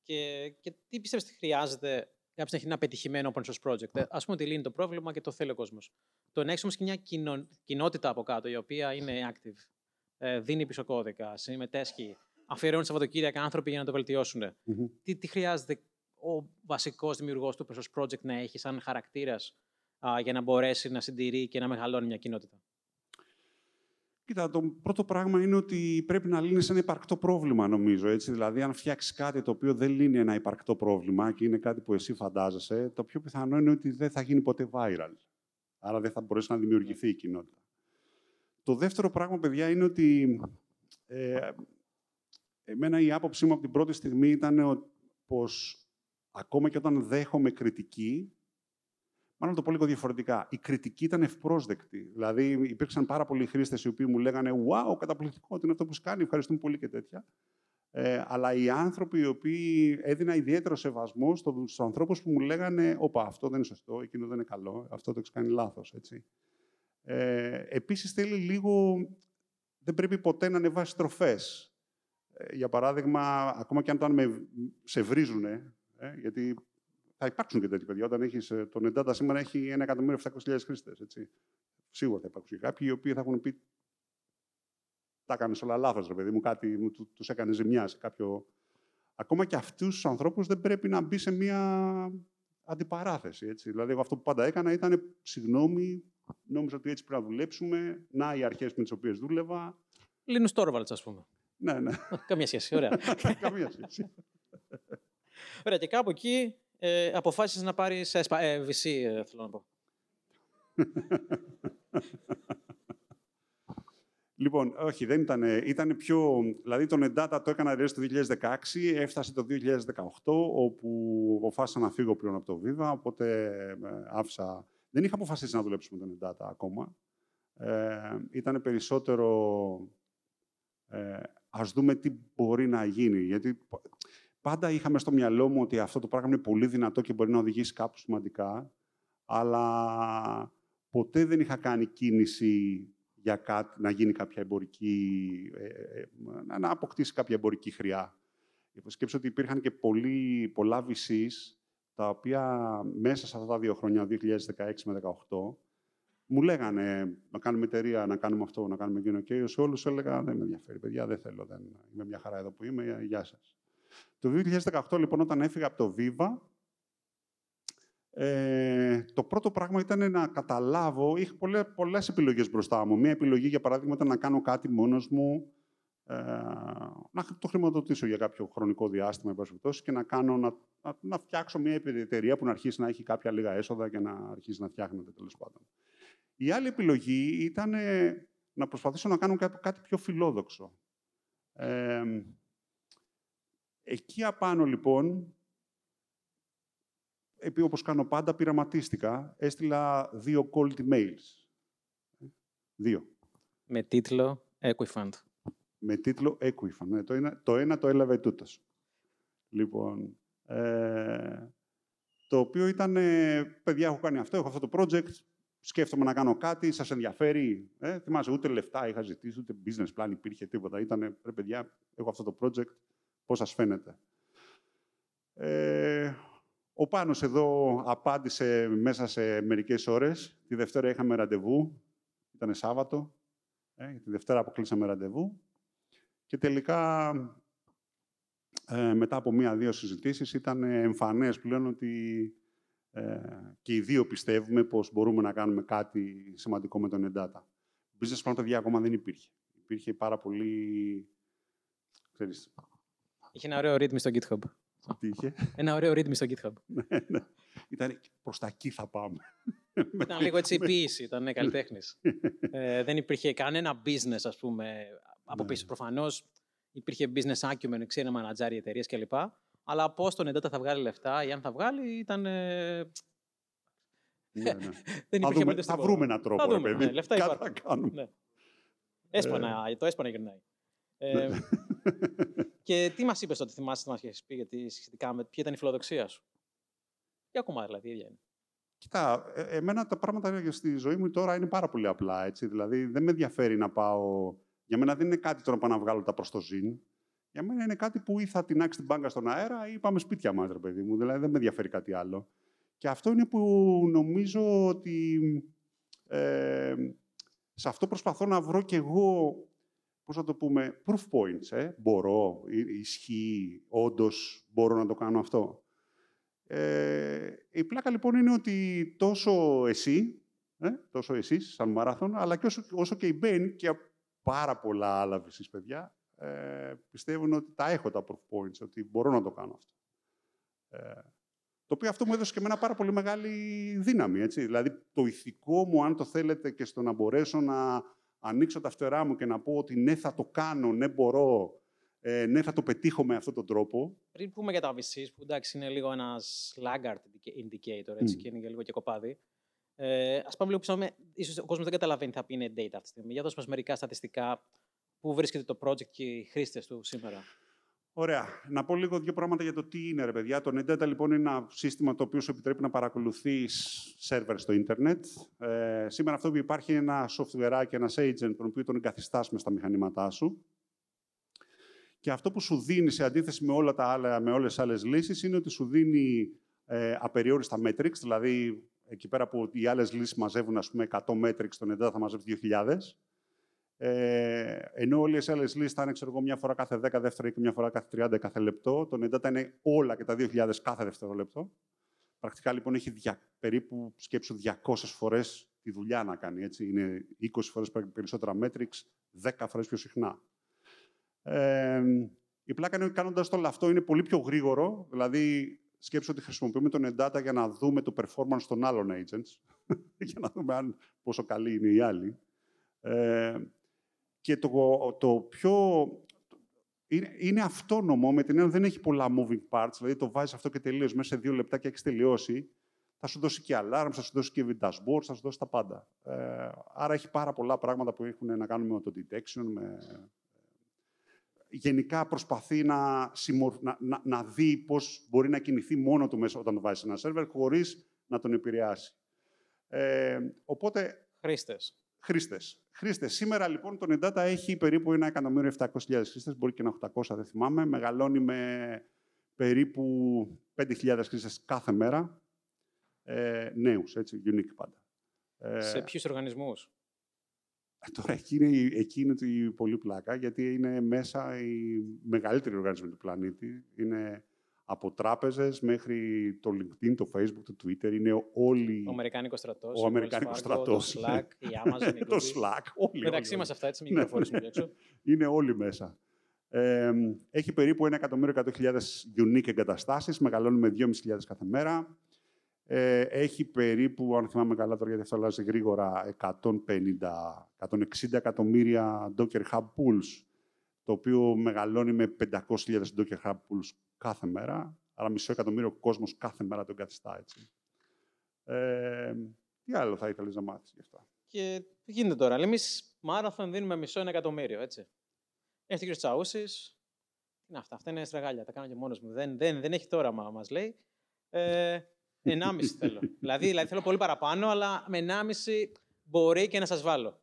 Και, και τι πιστεύεις ότι χρειάζεται κάποιος να έχει ένα πετυχημένο open source project. Ε, ας πούμε ότι λύνει το πρόβλημα και το θέλει ο κόσμος. Το να έχει όμως και μια κοινο, κοινότητα από κάτω, η οποία είναι active, ε, δίνει πίσω κώδικα, συμμετέσχει, αφιερώνει Σαββατοκύριακα άνθρωποι για να το βελτιώσουν. Mm-hmm. Τι, τι χρειάζεται ο βασικός δημιουργός του open source project να έχει σαν χαρακτήρας για να μπορέσει να συντηρεί και να μεγαλώνει μια κοινότητα; Κοίτα, το πρώτο πράγμα είναι ότι πρέπει να λύνεις ένα υπαρκτό πρόβλημα, νομίζω. Έτσι. Δηλαδή, αν φτιάξεις κάτι το οποίο δεν λύνει ένα υπαρκτό πρόβλημα και είναι κάτι που εσύ φαντάζεσαι, το πιο πιθανό είναι ότι δεν θα γίνει ποτέ viral. Άρα δεν θα μπορέσει να δημιουργηθεί η κοινότητα. Το δεύτερο πράγμα, παιδιά, είναι ότι ε, εμένα η άποψή μου από την πρώτη στιγμή ήταν πως ακόμα και όταν δέχομαι κριτική, Μάλλον το πω λίγο διαφορετικά. Η κριτική ήταν ευπρόσδεκτη. Δηλαδή, υπήρξαν πάρα πολλοί χρήστες οι οποίοι μου λέγανε Wow, καταπληκτικό, τι είναι αυτό που σου κάνει, ευχαριστούμε πολύ και τέτοια. Ε, αλλά οι άνθρωποι οι οποίοι έδινα ιδιαίτερο σεβασμό στους ανθρώπους που μου λέγανε Όπα, αυτό δεν είναι σωστό, εκείνο δεν είναι καλό, αυτό το έχεις κάνει λάθος. Ε, Επίσης, θέλει λίγο. Δεν πρέπει ποτέ να ανεβάσει τροφέ. Ε, για παράδειγμα, ακόμα και αν το αν με σε βρίζουν, ε, γιατί θα υπάρξουν και τέτοια παιδιά. Όταν έχεις, ε, το Nedata σήμερα έχει 1.700.000 χρήστες. Σίγουρα θα υπάρξουν και κάποιοι οι οποίοι θα έχουν πει τα έκανε όλα λάθος, ρε παιδί μου, κάτι του τους έκανε ζημιά σε κάποιο. Ακόμα και αυτούς τους ανθρώπους δεν πρέπει να μπει σε μια αντιπαράθεση. Έτσι. Δηλαδή, εγώ αυτό που πάντα έκανα ήταν συγγνώμη, νόμιζα ότι έτσι πρέπει να δουλέψουμε. Να οι αρχές με τις οποίες δούλευα. Λίνου Τόρβαλτ, ας πούμε. Ναι, ναι. Καμία σχέση. Ωραία. [LAUGHS] Καμία σχέση. Ωραία, και κάπου εκεί ε, αποφάσισες να πάρεις ε, VC, ε, θέλω να πω. Λοιπόν, όχι, δεν ήταν. Ήταν πιο. Δηλαδή, το Nedata το έκανα ρεύση το 2016, έφτασε το 2018, όπου αποφάσισα να φύγω πλέον από το Viva, οπότε ε, άφησα. Δεν είχα αποφασίσει να δουλέψω με το Nedata ακόμα. Ε, ήταν περισσότερο. Ε, ας δούμε τι μπορεί να γίνει. Γιατί Πάντα είχαμε στο μυαλό μου ότι αυτό το πράγμα είναι πολύ δυνατό και μπορεί να οδηγήσει κάπου σημαντικά, αλλά ποτέ δεν είχα κάνει κίνηση για κάτι, να γίνει κάποια εμπορική, ε, ε, ε, να αποκτήσει κάποια εμπορική χρειά. Σκέψω ότι υπήρχαν και πολλοί, πολλά VCs, τα οποία μέσα σε αυτά τα δύο χρόνια, 2016 με 2018, μου λέγανε να κάνουμε εταιρεία, να κάνουμε αυτό, να κάνουμε εκείνο. Και σε όλους έλεγα: Δεν με ενδιαφέρει, παιδιά, δεν θέλω. Δεν... Είμαι μια χαρά εδώ που είμαι. Γεια σας. Το 2018, λοιπόν, όταν έφυγα από το Viva, ε, το πρώτο πράγμα ήταν να καταλάβω, είχα πολλές, πολλές επιλογές μπροστά μου. Μία επιλογή, για παράδειγμα, ήταν να κάνω κάτι μόνος μου, ε, να το χρηματοδοτήσω για κάποιο χρονικό διάστημα, και να, κάνω, να, να, να φτιάξω μια εταιρεία που να αρχίσει να έχει κάποια λίγα έσοδα και να αρχίσει να φτιάχνεται, τέλος πάντων. Η άλλη επιλογή ήταν ε, να προσπαθήσω να κάνω κάτι, πιο φιλόδοξο. Ε, εκεί απάνω, λοιπόν, επειδή όπως κάνω πάντα, πειραματίστηκα, έστειλα δύο cold emails. Δύο. Με τίτλο Equifund. Με τίτλο Equifund. Ναι, το, ένα, το ένα το έλαβε τούτος. Λοιπόν, ε, το οποίο ήταν, ε, παιδιά, έχω κάνει αυτό, έχω αυτό το project, σκέφτομαι να κάνω κάτι, σας ενδιαφέρει. Ε, θυμάσαι, ούτε λεφτά είχα ζητήσει, ούτε business plan υπήρχε τίποτα. Ήταν, ρε παιδιά, έχω αυτό το project, πώς σας φαίνεται. Ε, ο Πάνος εδώ απάντησε μέσα σε μερικές ώρες. Τη Δευτέρα είχαμε ραντεβού. Ήταν Σάββατο. Ε, τη Δευτέρα αποκλείσαμε ραντεβού. Και τελικά, ε, μετά από μία-δύο συζητήσεις, ήταν εμφανές πλέον ότι ε, και οι δύο πιστεύουμε πως μπορούμε να κάνουμε κάτι σημαντικό με τον Εντάτα. Business plan, παιδιά, ακόμα δεν υπήρχε. Υπήρχε πάρα πολύ... Ξέρεις... Είχε ένα ωραίο ρύθμι στο GitHub. Τι είχε; Ένα ωραίο ρύθμι στο GitHub. ναι, ναι. Ήταν προς τα εκεί θα πάμε. ήταν λίγο έτσι η ποιήση, ήταν καλλιτέχνης. ε, δεν υπήρχε κανένα business, ας πούμε, από πίσω. Ναι. Προφανώς υπήρχε business acumen, ξέρει μανατζάρι εταιρείες κλπ. Αλλά πώς τον εντάτα θα βγάλει λεφτά ή αν θα βγάλει ήταν. Ε... Ναι, ναι. [LAUGHS] δεν θα, δούμε, θα βρούμε έναν τρόπο, θα δούμε, Ναι, λεφτά υπάρχουν. κάνουμε. Ναι. Έσπανα, ε... το έσπανα γυρνάει. Ε, και τι μας είπες ότι θυμάσαι, τι μα είχε πει, γιατί σχετικά με ποια ήταν η φιλοδοξία σου; Τι ακόμα δηλαδή, η ίδια είναι. Κοίτα, ε, εμένα τα πράγματα στη ζωή μου τώρα είναι πάρα πολύ απλά. Έτσι. Δηλαδή, δεν με ενδιαφέρει να πάω. Για μένα δεν είναι κάτι τώρα να πάω να βγάλω τα προς το ζήν. Για μένα είναι κάτι που ή θα τεινάξει την μπάγκα στον αέρα ή πάμε σπίτια μας, ρε παιδί μου. Δηλαδή, δεν με ενδιαφέρει κάτι άλλο. Και αυτό είναι που νομίζω ότι ε, σε αυτό προσπαθώ να βρω κι εγώ πώς θα το πούμε, proof points. Ε; Μπορώ, ισχύει, όντως μπορώ να το κάνω αυτό. Ε, η πλάκα λοιπόν είναι ότι τόσο εσύ, ε, τόσο εσείς σαν μαράθων, αλλά και όσο, όσο και η Μπέν και πάρα πολλά άλλα εσείς παιδιά, ε, πιστεύουν ότι τα έχω τα proof points, ότι μπορώ να το κάνω αυτό. Ε, το οποίο αυτό μου έδωσε και εμένα πάρα πολύ μεγάλη δύναμη. Έτσι. Δηλαδή, το ηθικό μου, αν το θέλετε, και στο να μπορέσω να ανοίξω τα φτερά μου και να πω ότι ναι, θα το κάνω, ναι, μπορώ, ε, ναι, θα το πετύχω με αυτόν τον τρόπο. Πριν πούμε για τα VCs, που εντάξει είναι λίγο ένας laggard indicator, έτσι, mm. και είναι και λίγο και κοπάδι. Ε, Α πάμε λίγο πίσω. Με, ίσως ο κόσμος δεν καταλαβαίνει τι θα πει είναι data αυτή τη στιγμή. Για δώσ' μας μερικά στατιστικά πού βρίσκεται το project και οι χρήστες του σήμερα. Ωραία. Να πω λίγο δύο πράγματα για το τι είναι, ρε παιδιά. Το NetData, λοιπόν, είναι ένα σύστημα το οποίο σου επιτρέπει να παρακολουθείς σερβερ στο ίντερνετ. Ε, σήμερα αυτό που υπάρχει είναι ένα software και ένας agent, τον οποίο τον εγκαθιστάς μες στα μηχανήματά σου. Και αυτό που σου δίνει, σε αντίθεση με, όλα τα άλλα, με όλες τις άλλες λύσεις, είναι ότι σου δίνει ε, απεριόριστα metrics, δηλαδή εκεί πέρα που οι άλλες λύσεις μαζεύουν, ας πούμε, 100 metrics, το NetData θα μαζεύει 2.000. Ε, ενώ όλες οι άλλες λύσεις θα είναι ξέρω, μια φορά κάθε 10 δεύτερα και μια φορά κάθε 30 κάθε λεπτό, το Nedata είναι όλα και τα 2.000 κάθε δευτερόλεπτο. Πρακτικά λοιπόν έχει δια, περίπου σκέψου 200 φορές τη δουλειά να κάνει. Έτσι. Είναι 20 φορές περισσότερα metrics, 10 φορές πιο συχνά. Ε, η πλάκα είναι ότι κάνοντας το όλο αυτό είναι πολύ πιο γρήγορο. Δηλαδή, σκέψου ότι χρησιμοποιούμε το Nedata για να δούμε το performance των άλλων agents, [LAUGHS] για να δούμε αν, πόσο καλή είναι οι άλλοι. Ε, και το, το πιο... Είναι, είναι αυτόνομο, με την έννοια δεν έχει πολλά moving parts, δηλαδή το βάζεις αυτό και τελείως μέσα σε δύο λεπτά και έχεις τελειώσει. Θα σου δώσει και alarms, θα σου δώσει και dashboards, θα σου δώσει τα πάντα. Ε, άρα έχει πάρα πολλά πράγματα που έχουν να κάνουν με το detection, με... Γενικά προσπαθεί να, να, να, να δει πώς μπορεί να κινηθεί μόνο του μέσα όταν το βάζεις σε ένα σερβερ, χωρίς να τον επηρεάσει. Ε, οπότε... Χρήστες. Χρήστες. Χρήστες. Σήμερα λοιπόν το Nedata έχει περίπου 1.700.000 χρήστες, μπορεί και ένα 800, δεν θυμάμαι. Μεγαλώνει με περίπου 5.000 χρήστες κάθε μέρα. Ε, νέους, έτσι, unique πάντα. Ε, Σε ποιους οργανισμούς; Τώρα εκεί είναι, η- εκεί είναι η πολύ πλάκα, γιατί είναι μέσα οι μεγαλύτεροι οργανισμοί του πλανήτη. Είναι από τράπεζες μέχρι το LinkedIn, το Facebook, το Twitter. Είναι όλοι... Ο Αμερικάνικος στρατός. Ο Αμερικάνικος στρατός, Το ναι. Slack, η [LAUGHS] Amazon. η το Google. Slack. Όλοι, Μεταξύ όλοι, μας όλοι. αυτά, έτσι, μην Ναι, κυκλοφορήσουμε ναι. εκεί έξω. Είναι όλοι μέσα. Ε, έχει περίπου 1.100.000 unique εγκαταστάσεις, μεγαλώνει με 2.500 κάθε μέρα. Ε, έχει περίπου, αν θυμάμαι καλά τώρα γιατί αυτό αλλάζει γρήγορα, 150-160 εκατομμύρια Docker Hub Pools, το οποίο μεγαλώνει με 500.000 Docker Hub Pools κάθε μέρα. Άρα μισό εκατομμύριο κόσμος κάθε μέρα το εγκαθιστά έτσι. Ε, τι άλλο θα ήθελες να μάθεις γι' αυτό; Και τι γίνεται τώρα; Εμείς μάραθον δίνουμε μισό ένα εκατομμύριο, έτσι. Έρχεται ο κ. Τσαούσης. Τι είναι αυτά, αυτά είναι στραγάλια. Τα κάνω και μόνος μου. Δεν, δεν, δεν έχει το όραμα, μας λέει. Ε, 1,5 θέλω. [LAUGHS] δηλαδή, δηλαδή θέλω πολύ παραπάνω, αλλά με 1,5 μπορεί και να σας βάλω.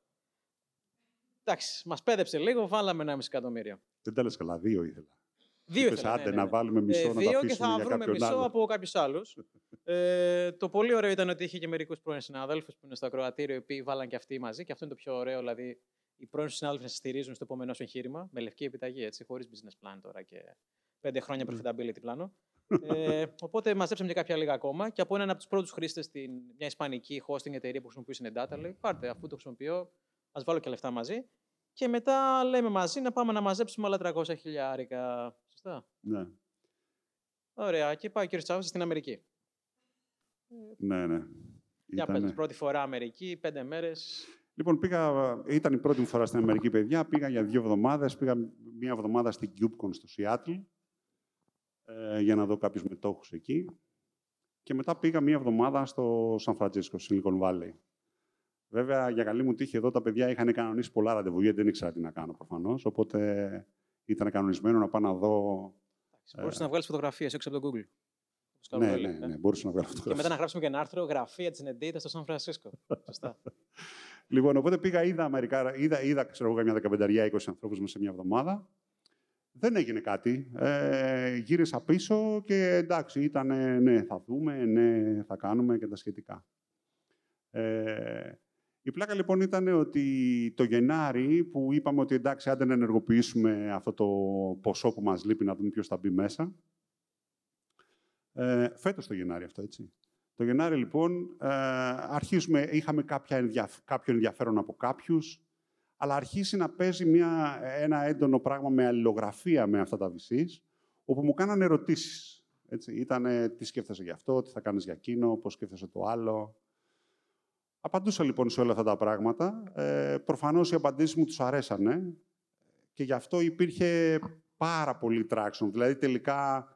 Εντάξει, μας πέδεψε λίγο, βάλαμε 1,5 εκατομμύριο. Δεν τα λες καλά, δύο ήθελα. Δύο Είπες, ήθελα, ναι, άντε ναι, να ναι. βάλουμε μισό Ε, να το δύο και αφήσουμε θα για βρούμε κάποιον μισό άλλο. από κάποιους άλλους. Ε, το πολύ ωραίο ήταν ότι είχε και μερικούς πρώην συναδέλφους που είναι στο ακροατήριο, οι οποίοι βάλαν και αυτοί μαζί. Και αυτό είναι το πιο ωραίο, δηλαδή οι πρώην συνάδελφοι να σε στηρίζουν στο επόμενό σου εγχείρημα, με λευκή επιταγή, έτσι, χωρίς business plan τώρα και πέντε χρόνια Ναι. profitability πλάνο. ε, οπότε μαζέψαμε και κάποια λίγα ακόμα. Και από έναν από τους πρώτους χρήστες στην μια ισπανική hosting εταιρεία που χρησιμοποιούσε data, λέει: Πάρτε, αφού το χρησιμοποιώ, ας βάλω και λεφτά μαζί. Και μετά λέμε μαζί να πάμε να μαζέψουμε άλλα 300 χιλιάρικα. Σωστά; Ναι, Ωραία. Και πάει ο κ. Τσάουση στην Αμερική. ναι, ναι. Για Ήτανε- πες, πρώτη φορά Αμερική, πέντε μέρες. Λοιπόν, πήγα, ήταν η πρώτη μου φορά στην Αμερική, παιδιά. Πήγα για δύο εβδομάδες. Πήγα μία εβδομάδα στην CubeCon στο Σιάτλ ε, για να δω κάποιους μετόχους εκεί. Και μετά πήγα μία εβδομάδα στο Σαν Φραντζίσκο, Silicon Valley. Βέβαια, για καλή μου τύχη, εδώ τα παιδιά είχαν κανονίσει πολλά ραντεβού, γιατί δεν ήξερα τι να κάνω προφανώς. Οπότε ήταν κανονισμένο να πάω να δω. Μπορούσες να βγάλεις φωτογραφίες έξω από το Google. Όπως κάνουμε Ε. Ναι, όλοι, ναι, ε. ναι, μπορούσα να βγάλω Και φωτογραφίες. μετά να γράψουμε και ένα άρθρο γραφεία της Νεντίτα στο Σαν Φρανσίσκο. Σωστά. [LAUGHS] Λοιπόν, οπότε πήγα, είδα Αμερικά, είδα, είδα ξέρω εγώ, καμιά 15-20 ανθρώπους μέσα σε μια εβδομάδα. Δεν έγινε κάτι. Ε, γύρισα πίσω και εντάξει, ήταν ναι, θα δούμε, ναι, θα κάνουμε και τα σχετικά. Ε, η πλάκα λοιπόν ήταν ότι το Γενάρη που είπαμε ότι εντάξει, άντε να ενεργοποιήσουμε αυτό το ποσό που μας λείπει, να δούμε ποιος θα μπει μέσα. Ε, φέτος το Γενάρη αυτό, έτσι. Το Γενάρη, λοιπόν, ε, αρχίζουμε, είχαμε κάποια ενδιαφ- κάποιο ενδιαφέρον από κάποιους, αλλά αρχίσει να παίζει μια, ένα έντονο πράγμα με αλληλογραφία με αυτά τα VCs, όπου μου κάνανε ερωτήσεις. Έτσι. Ήτανε τι σκέφτεσαι γι' αυτό, τι θα κάνεις για εκείνο, πώς σκέφτεσαι το άλλο. Απαντούσα λοιπόν σε όλα αυτά τα πράγματα. Ε, προφανώς οι απαντήσεις μου τους αρέσανε και γι' αυτό υπήρχε πάρα πολύ traction. Δηλαδή τελικά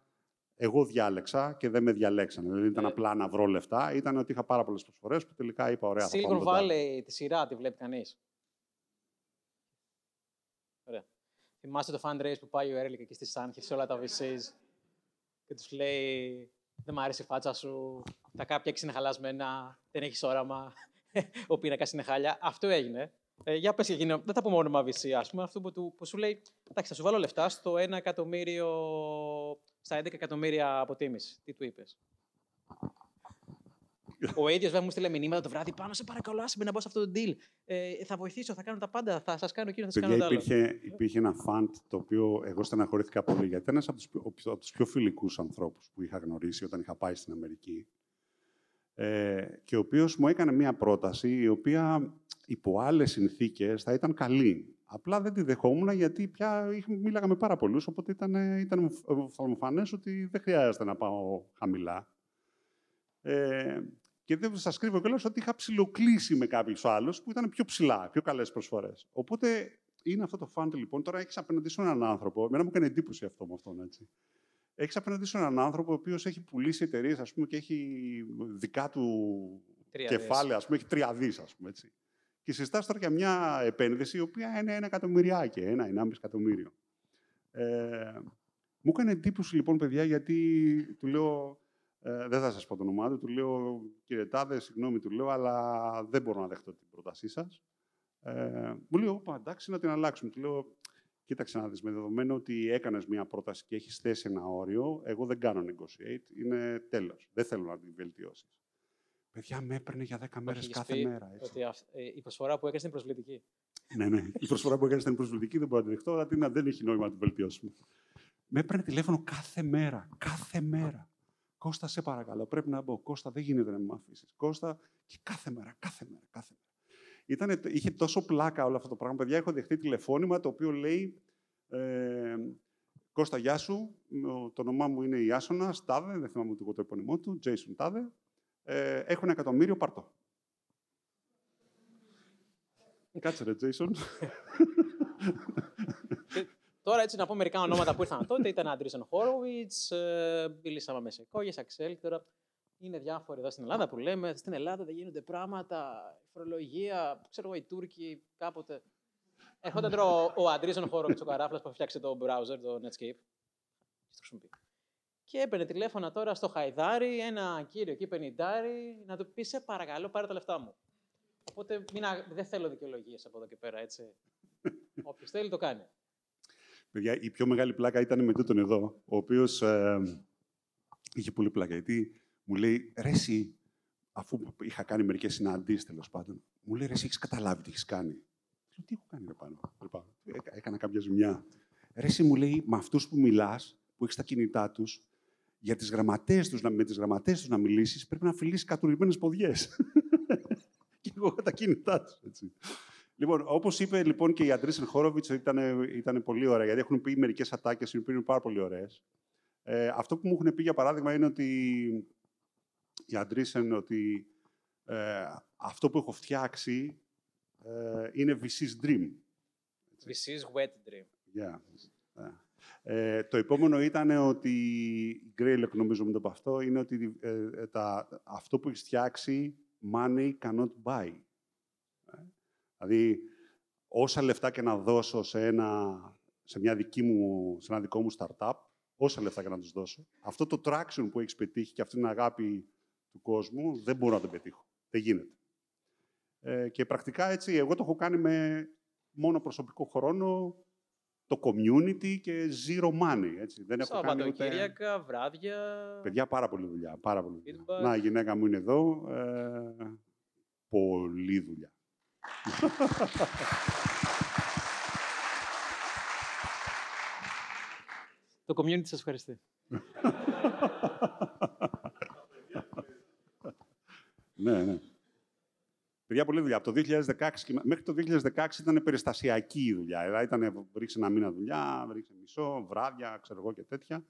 εγώ διάλεξα και δεν με διαλέξανε. Δηλαδή ήταν Ε. απλά να βρω λεφτά. Ήταν ότι είχα πάρα πολλές προσφορές που τελικά είπα: Ωραία, θα πάμε Silicon τον τάδε. Valley, τη σειρά τη βλέπει κανείς; Ωραία. Θυμάστε το fundraise που πάει ο Έρλικ εκεί στη Σάνχη σε όλα τα VCs και τους λέει: Δεν μ' αρέσει η φάτσα σου, τα κάποια είναι χαλασμένα, δεν έχεις όραμα, ο πίνακας είναι χάλια. Αυτό έγινε. Ε, για πες, Γινό, δεν θα πούμε όνομα VC, ας πούμε, αυτό που, του, που σου λέει, εντάξει, θα σου βάλω λεφτά στο 1 εκατομμύριο, στα 11 εκατομμύρια αποτίμηση. Τι του είπες; Ο ίδιος βέβαια μου στείλε μηνύματα το βράδυ πάνω. Σε παρακαλώ, άσε με να μπω σε αυτό το deal. Ε, θα βοηθήσω, θα κάνω τα πάντα. Θα σας κάνω εκείνο, θα σας κάνω Παιδιά, τα άλλα. υπήρχε, υπήρχε ένα φαντ το οποίο εγώ στεναχωρήθηκα πολύ. Γιατί ήταν ένας από τους πιο, από τους πιο φιλικούς ανθρώπους που είχα γνωρίσει όταν είχα πάει στην Αμερική. Ε, και ο οποίος μου έκανε μία πρόταση η οποία υπό άλλες συνθήκες θα ήταν καλή. Απλά δεν τη δεχόμουν γιατί πια είχα- μίλαγα με πάρα πολλούς. Οπότε ήταν, ήταν φανές ότι δεν χρειάζεται να πάω χαμηλά. Ε, και δεν σας κρύβω κιόλας ότι είχα ψιλοκλείσει με κάποιους άλλους που ήταν πιο ψηλά, πιο καλές προσφορές. Οπότε είναι αυτό το fund λοιπόν. Τώρα έχεις απέναντι σου έναν άνθρωπο. Εμένα μου έκανε εντύπωση αυτό με αυτόν έτσι. Έχεις απέναντι σου έναν άνθρωπο ο οποίος έχει πουλήσει εταιρείες και έχει δικά του Τρία κεφάλαια, ας πούμε, έχει τρία δις, ας πούμε έτσι. Και συζητάς τώρα για μια επένδυση η οποία είναι ένα εκατομμυριάκι, ένα, ενάμιση εκατομμύριο. Ε, μου έκανε εντύπωση λοιπόν, παιδιά, γιατί του λέω, ε, δεν θα σας πω το όνομά του, του λέω, κύριε Τάδε, συγγνώμη, του λέω, αλλά δεν μπορώ να δεχτώ την πρότασή σας. Ε, μου λέει, όπα, εντάξει, να την αλλάξουμε. Του λέω, κοίταξε να δεις, με δεδομένο ότι έκανες μια πρόταση και έχεις θέσει ένα όριο, εγώ δεν κάνω negotiate, είναι τέλος. Δεν θέλω να την βελτιώσεις. Παιδιά, με έπαιρνε για 10 μέρες Έχεις κάθε πει μέρα. Έτσι. Ότι αυ- ε, η προσφορά που έκανες είναι προσβλητική. ναι, ναι. Η προσφορά που έκανες ήταν προσβλητική, δεν μπορώ να τη δεχτώ, αλλά τι να- δεν έχει νόημα να την βελτιώσουμε. Με έπαιρνε τηλέφωνο κάθε μέρα. Κάθε μέρα. Κώστα, σε παρακαλώ, πρέπει να μπω. Κώστα, δεν γίνεται να με αφήσεις. Κώστα, και κάθε μέρα, κάθε μέρα, κάθε μέρα. Ήτανε, είχε τόσο πλάκα όλο αυτό το πράγμα. Παιδιά, έχω δεχτεί τηλεφώνημα το οποίο λέει ε, Κώστα, γεια σου. Ο- Το όνομά μου είναι Ιάσονα, Τάδε, δεν θυμάμαι ούτε εγώ το επώνυμό του, Jason Τάδε. Ε, έχω ένα εκατομμύριο, πάρτο. Κάτσε ρε, Jason. Τώρα έτσι να πω μερικά ονόματα που ήρθαν τότε. Ήταν Αντρίσον Χόροβιτς, μιλήσαμε με Σεκόγε, Αξέλ. Τώρα είναι διάφοροι εδώ στην Ελλάδα που λέμε. Στην Ελλάδα δεν γίνονται πράγματα. Η φορολογία, ξέρω εγώ, οι Τούρκοι κάποτε. Έρχονταν τώρα ο, ο Αντρίσον Χόροβιτ, ο καράφλα που φτιάξε το browser, το Netscape. Τι το χρησιμοποιεί. Και έπαιρνε τηλέφωνα τώρα στο Χαϊδάρι, ένα κύριο εκεί πενιντάρι, να του πει: Σε παρακαλώ, πάρε τα λεφτά μου. Οπότε μην α- δεν θέλω δικαιολογίες από εδώ και πέρα, έτσι. [LAUGHS] Όποιος θέλει το κάνει. Παιδιά, η πιο μεγάλη πλάκα ήταν με τούτον εδώ, ο οποίος είχε πολύ πλάκα. Γιατί μου λέει, ρε εσύ, αφού είχα κάνει μερικές συναντήσεις τέλος πάντων, μου λέει, ρε εσύ, έχεις καταλάβει τι έχεις κάνει. Λέω, τι έχω κάνει ρε πάνω. Λοιπόν, έκα- έκανα κάποια ζημιά. Ρε εσύ, μου λέει, με αυτούς που μιλάς, που έχεις τα κινητά τους, για τις γραμματέες τους, να- με τις γραμματέ τους να μιλήσεις, πρέπει να φιλήσεις κατουρημένε ποδιές. [LAUGHS] και εγώ έχω τα κινητά τους. Έτσι. Λοιπόν, όπως είπε λοιπόν και η Αντρίσεν Χόροβιτς, ήταν, ήταν πολύ ωραία, γιατί έχουν πει μερικές ατάκες οι οποίες είναι πάρα πολύ ωραίες. Ε, αυτό που μου έχουν πει για παράδειγμα είναι ότι η Αντρίσεν ότι ε, αυτό που έχω φτιάξει ε, είναι VC's dream. This is wet dream. Yeah. Ε, το επόμενο ήταν ότι, η Γκρέιλεκ νομίζω μου το είπε αυτό, είναι ότι ε, ε, τα, αυτό που έχεις φτιάξει money cannot buy. Ε, δηλαδή, όσα λεφτά και να δώσω σε, ένα, σε, μια δική μου, σε ένα δικό μου startup, όσα λεφτά και να τους δώσω, αυτό το traction που έχεις πετύχει και αυτή την αγάπη του κόσμου, δεν μπορώ να το πετύχω. Δεν γίνεται. Ε, και πρακτικά έτσι, εγώ το έχω κάνει με μόνο προσωπικό χρόνο, το community και zero money. Έτσι. Δεν έχω κάνει ούτε... Σαββατοκύριακα, βράδια. Παιδιά, πάρα πολύ δουλειά. Πάρα πολύ δουλειά. Feedback. Να, η γυναίκα μου είναι εδώ. Ε, πολλή δουλειά. Το community σας ευχαριστεί. [LAUGHS] ναι, ναι. Παιδιά, πολλή δουλειά. Από το 2016 και με- μέχρι το 2016 ήταν περιστασιακή η δουλειά. Δηλαδή ήταν ρίξε ένα μήνα δουλειά, ρίξε μισό, βράδια, ξέρω εγώ και τέτοια.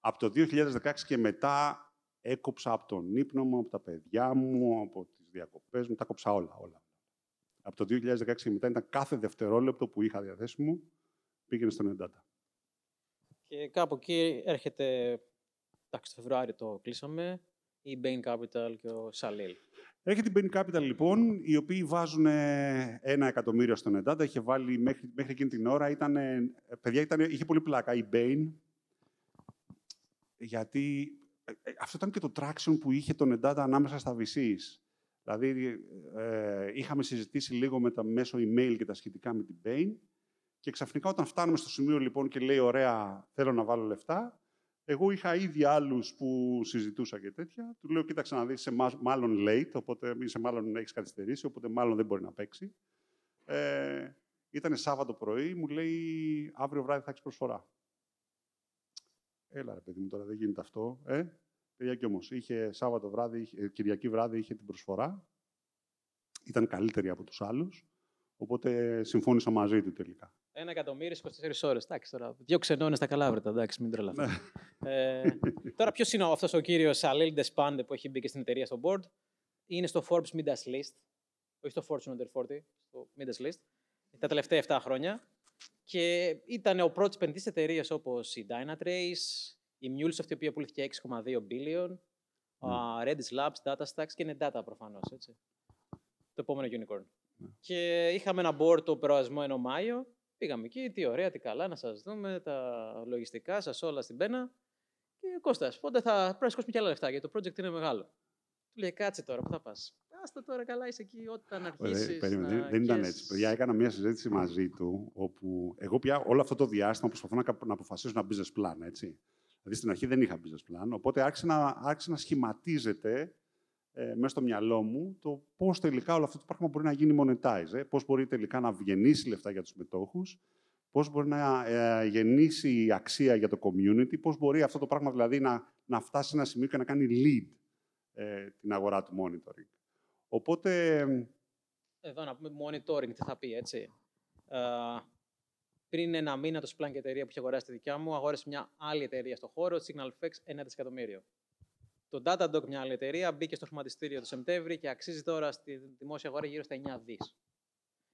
Από το 2016 και μετά έκοψα από τον ύπνο μου, από τα παιδιά μου, από τις διακοπές μου, τα κόψα όλα, όλα. Από το 2016 και μετά ήταν κάθε δευτερόλεπτο που είχα διαθέσιμο, πήγαινε στον Εντάτα. Και κάπου εκεί έρχεται, εντάξει, το Φεβρουάριο το κλείσαμε, η Bain Capital και ο Σαλίλ. Έρχεται η Bain Capital, λοιπόν, οι οποίοι βάζουν ε, ένα εκατομμύριο στον Εντάτα. Είχε βάλει μέχρι, μέχρι εκείνη την ώρα, ήταν, παιδιά, ήταν, είχε πολύ πλάκα η Bain, γιατί ε, ε, αυτό ήταν και το traction που είχε τον Εντάτα ανάμεσα στα VCs. Δηλαδή, ε, είχαμε συζητήσει λίγο με τα, μέσω email και τα σχετικά με την Bain και ξαφνικά όταν φτάνουμε στο σημείο λοιπόν και λέει «Ωραία, θέλω να βάλω λεφτά», εγώ είχα ήδη άλλους που συζητούσα και τέτοια. Του λέω: Κοίταξε να δεις, είσαι μα- μάλλον late, οπότε είσαι μάλλον έχεις καθυστερήσει, οπότε μάλλον δεν μπορεί να παίξει. Ε, ήταν Σάββατο πρωί, μου λέει: Αύριο βράδυ θα έχεις προσφορά. Έλα, ρε παιδί μου, τώρα δεν γίνεται αυτό. Ε, παιδιά κι όμως. Είχε Σάββατο βράδυ, είχε, ε, Κυριακή βράδυ είχε την προσφορά. Ήταν καλύτερη από τους άλλους. Οπότε συμφώνησα μαζί του τελικά. Ένα εκατομμύριο 24 ώρες. Εντάξει τώρα. Δύο ξενώνες στα καλάβρετα. Εντάξει, μην τρελαθούμε. ε, τώρα, ποιος είναι αυτός ο κύριος Σαλίλ Ντεσπάντε που έχει μπει και στην εταιρεία στο board; Είναι στο Forbes Midas List. Όχι στο Fortune Under 40, στο Midas List. Τα τελευταία 7 χρόνια. Και ήταν ο πρώτος επενδυτής εταιρείε όπως η Dynatrace, η Mulesoft, η οποία πουλήθηκε 6,2 billion, uh, Redis Labs, DataStax και είναι data προφανώ. Το επόμενο unicorn. Και είχαμε ένα board το προασμό ενώ Μάιο. Πήγαμε εκεί, τι ωραία, τι καλά, να σας δούμε, τα λογιστικά σας όλα στην πένα. Και ο Κώστας, πότε θα πρέπει να σηκώσουμε και άλλα λεφτά, γιατί το project είναι μεγάλο. Του λέει, κάτσε τώρα, πού θα πας. Άστα τώρα, καλά είσαι εκεί, όταν αρχίσεις Περίμενε, να δεν, δεν ήταν καίς- έτσι. Παιδιά, έκανα μια συζήτηση μαζί του, όπου εγώ πια όλο αυτό το διάστημα προσπαθώ να, κα- να αποφασίσω ένα business plan, έτσι. Δηλαδή στην αρχή δεν είχα business plan, οπότε άρχισε να, άρχισε να σχηματίζεται ε, μέσα στο μυαλό μου το πώς τελικά όλο αυτό το πράγμα μπορεί να γίνει monetize. Ε, πώς μπορεί τελικά να γεννήσει λεφτά για τους μετόχου, πώς μπορεί να ε, γεννήσει αξία για το community, πώς μπορεί αυτό το πράγμα δηλαδή να, να φτάσει σε ένα σημείο και να κάνει lead ε, την αγορά του monitoring. Οπότε... Εδώ να πούμε monitoring, τι θα πει, έτσι. Ε, πριν ένα μήνα το Splunk εταιρεία που είχε αγοράσει τη δικιά μου, αγόρασε μια άλλη εταιρεία στο χώρο, SignalFX, 1 δισεκατομμύριο. Το Datadog, μια άλλη εταιρεία, μπήκε στο χρηματιστήριο το Σεπτέμβρη και αξίζει τώρα στη δημόσια αγορά γύρω στα 9 δις.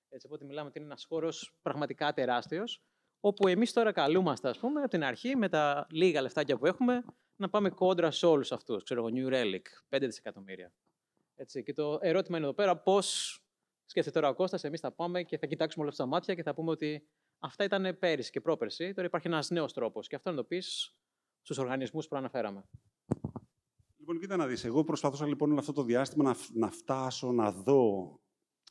Έτσι, οπότε μιλάμε ότι είναι ένας χώρος πραγματικά τεράστιος, όπου εμείς τώρα καλούμαστε, ας πούμε, από την αρχή, με τα λίγα λεφτάκια που έχουμε, να πάμε κόντρα σε όλους αυτούς. Ξέρω εγώ, New Relic, 5 δισεκατομμύρια. Έτσι, και το ερώτημα είναι εδώ πέρα, πώς σκέφτεται τώρα ο Κώστας, εμείς θα πάμε και θα κοιτάξουμε όλα αυτά τα μάτια και θα πούμε ότι αυτά ήταν πέρυσι και πρόπερσι. Τώρα υπάρχει ένας νέος τρόπος. Και αυτό να το πεις στους οργανισμούς που αναφέραμε. Λοιπόν, κοίτα να δεις. Εγώ προσπαθούσα λοιπόν αυτό το διάστημα να, να φτάσω, να δω,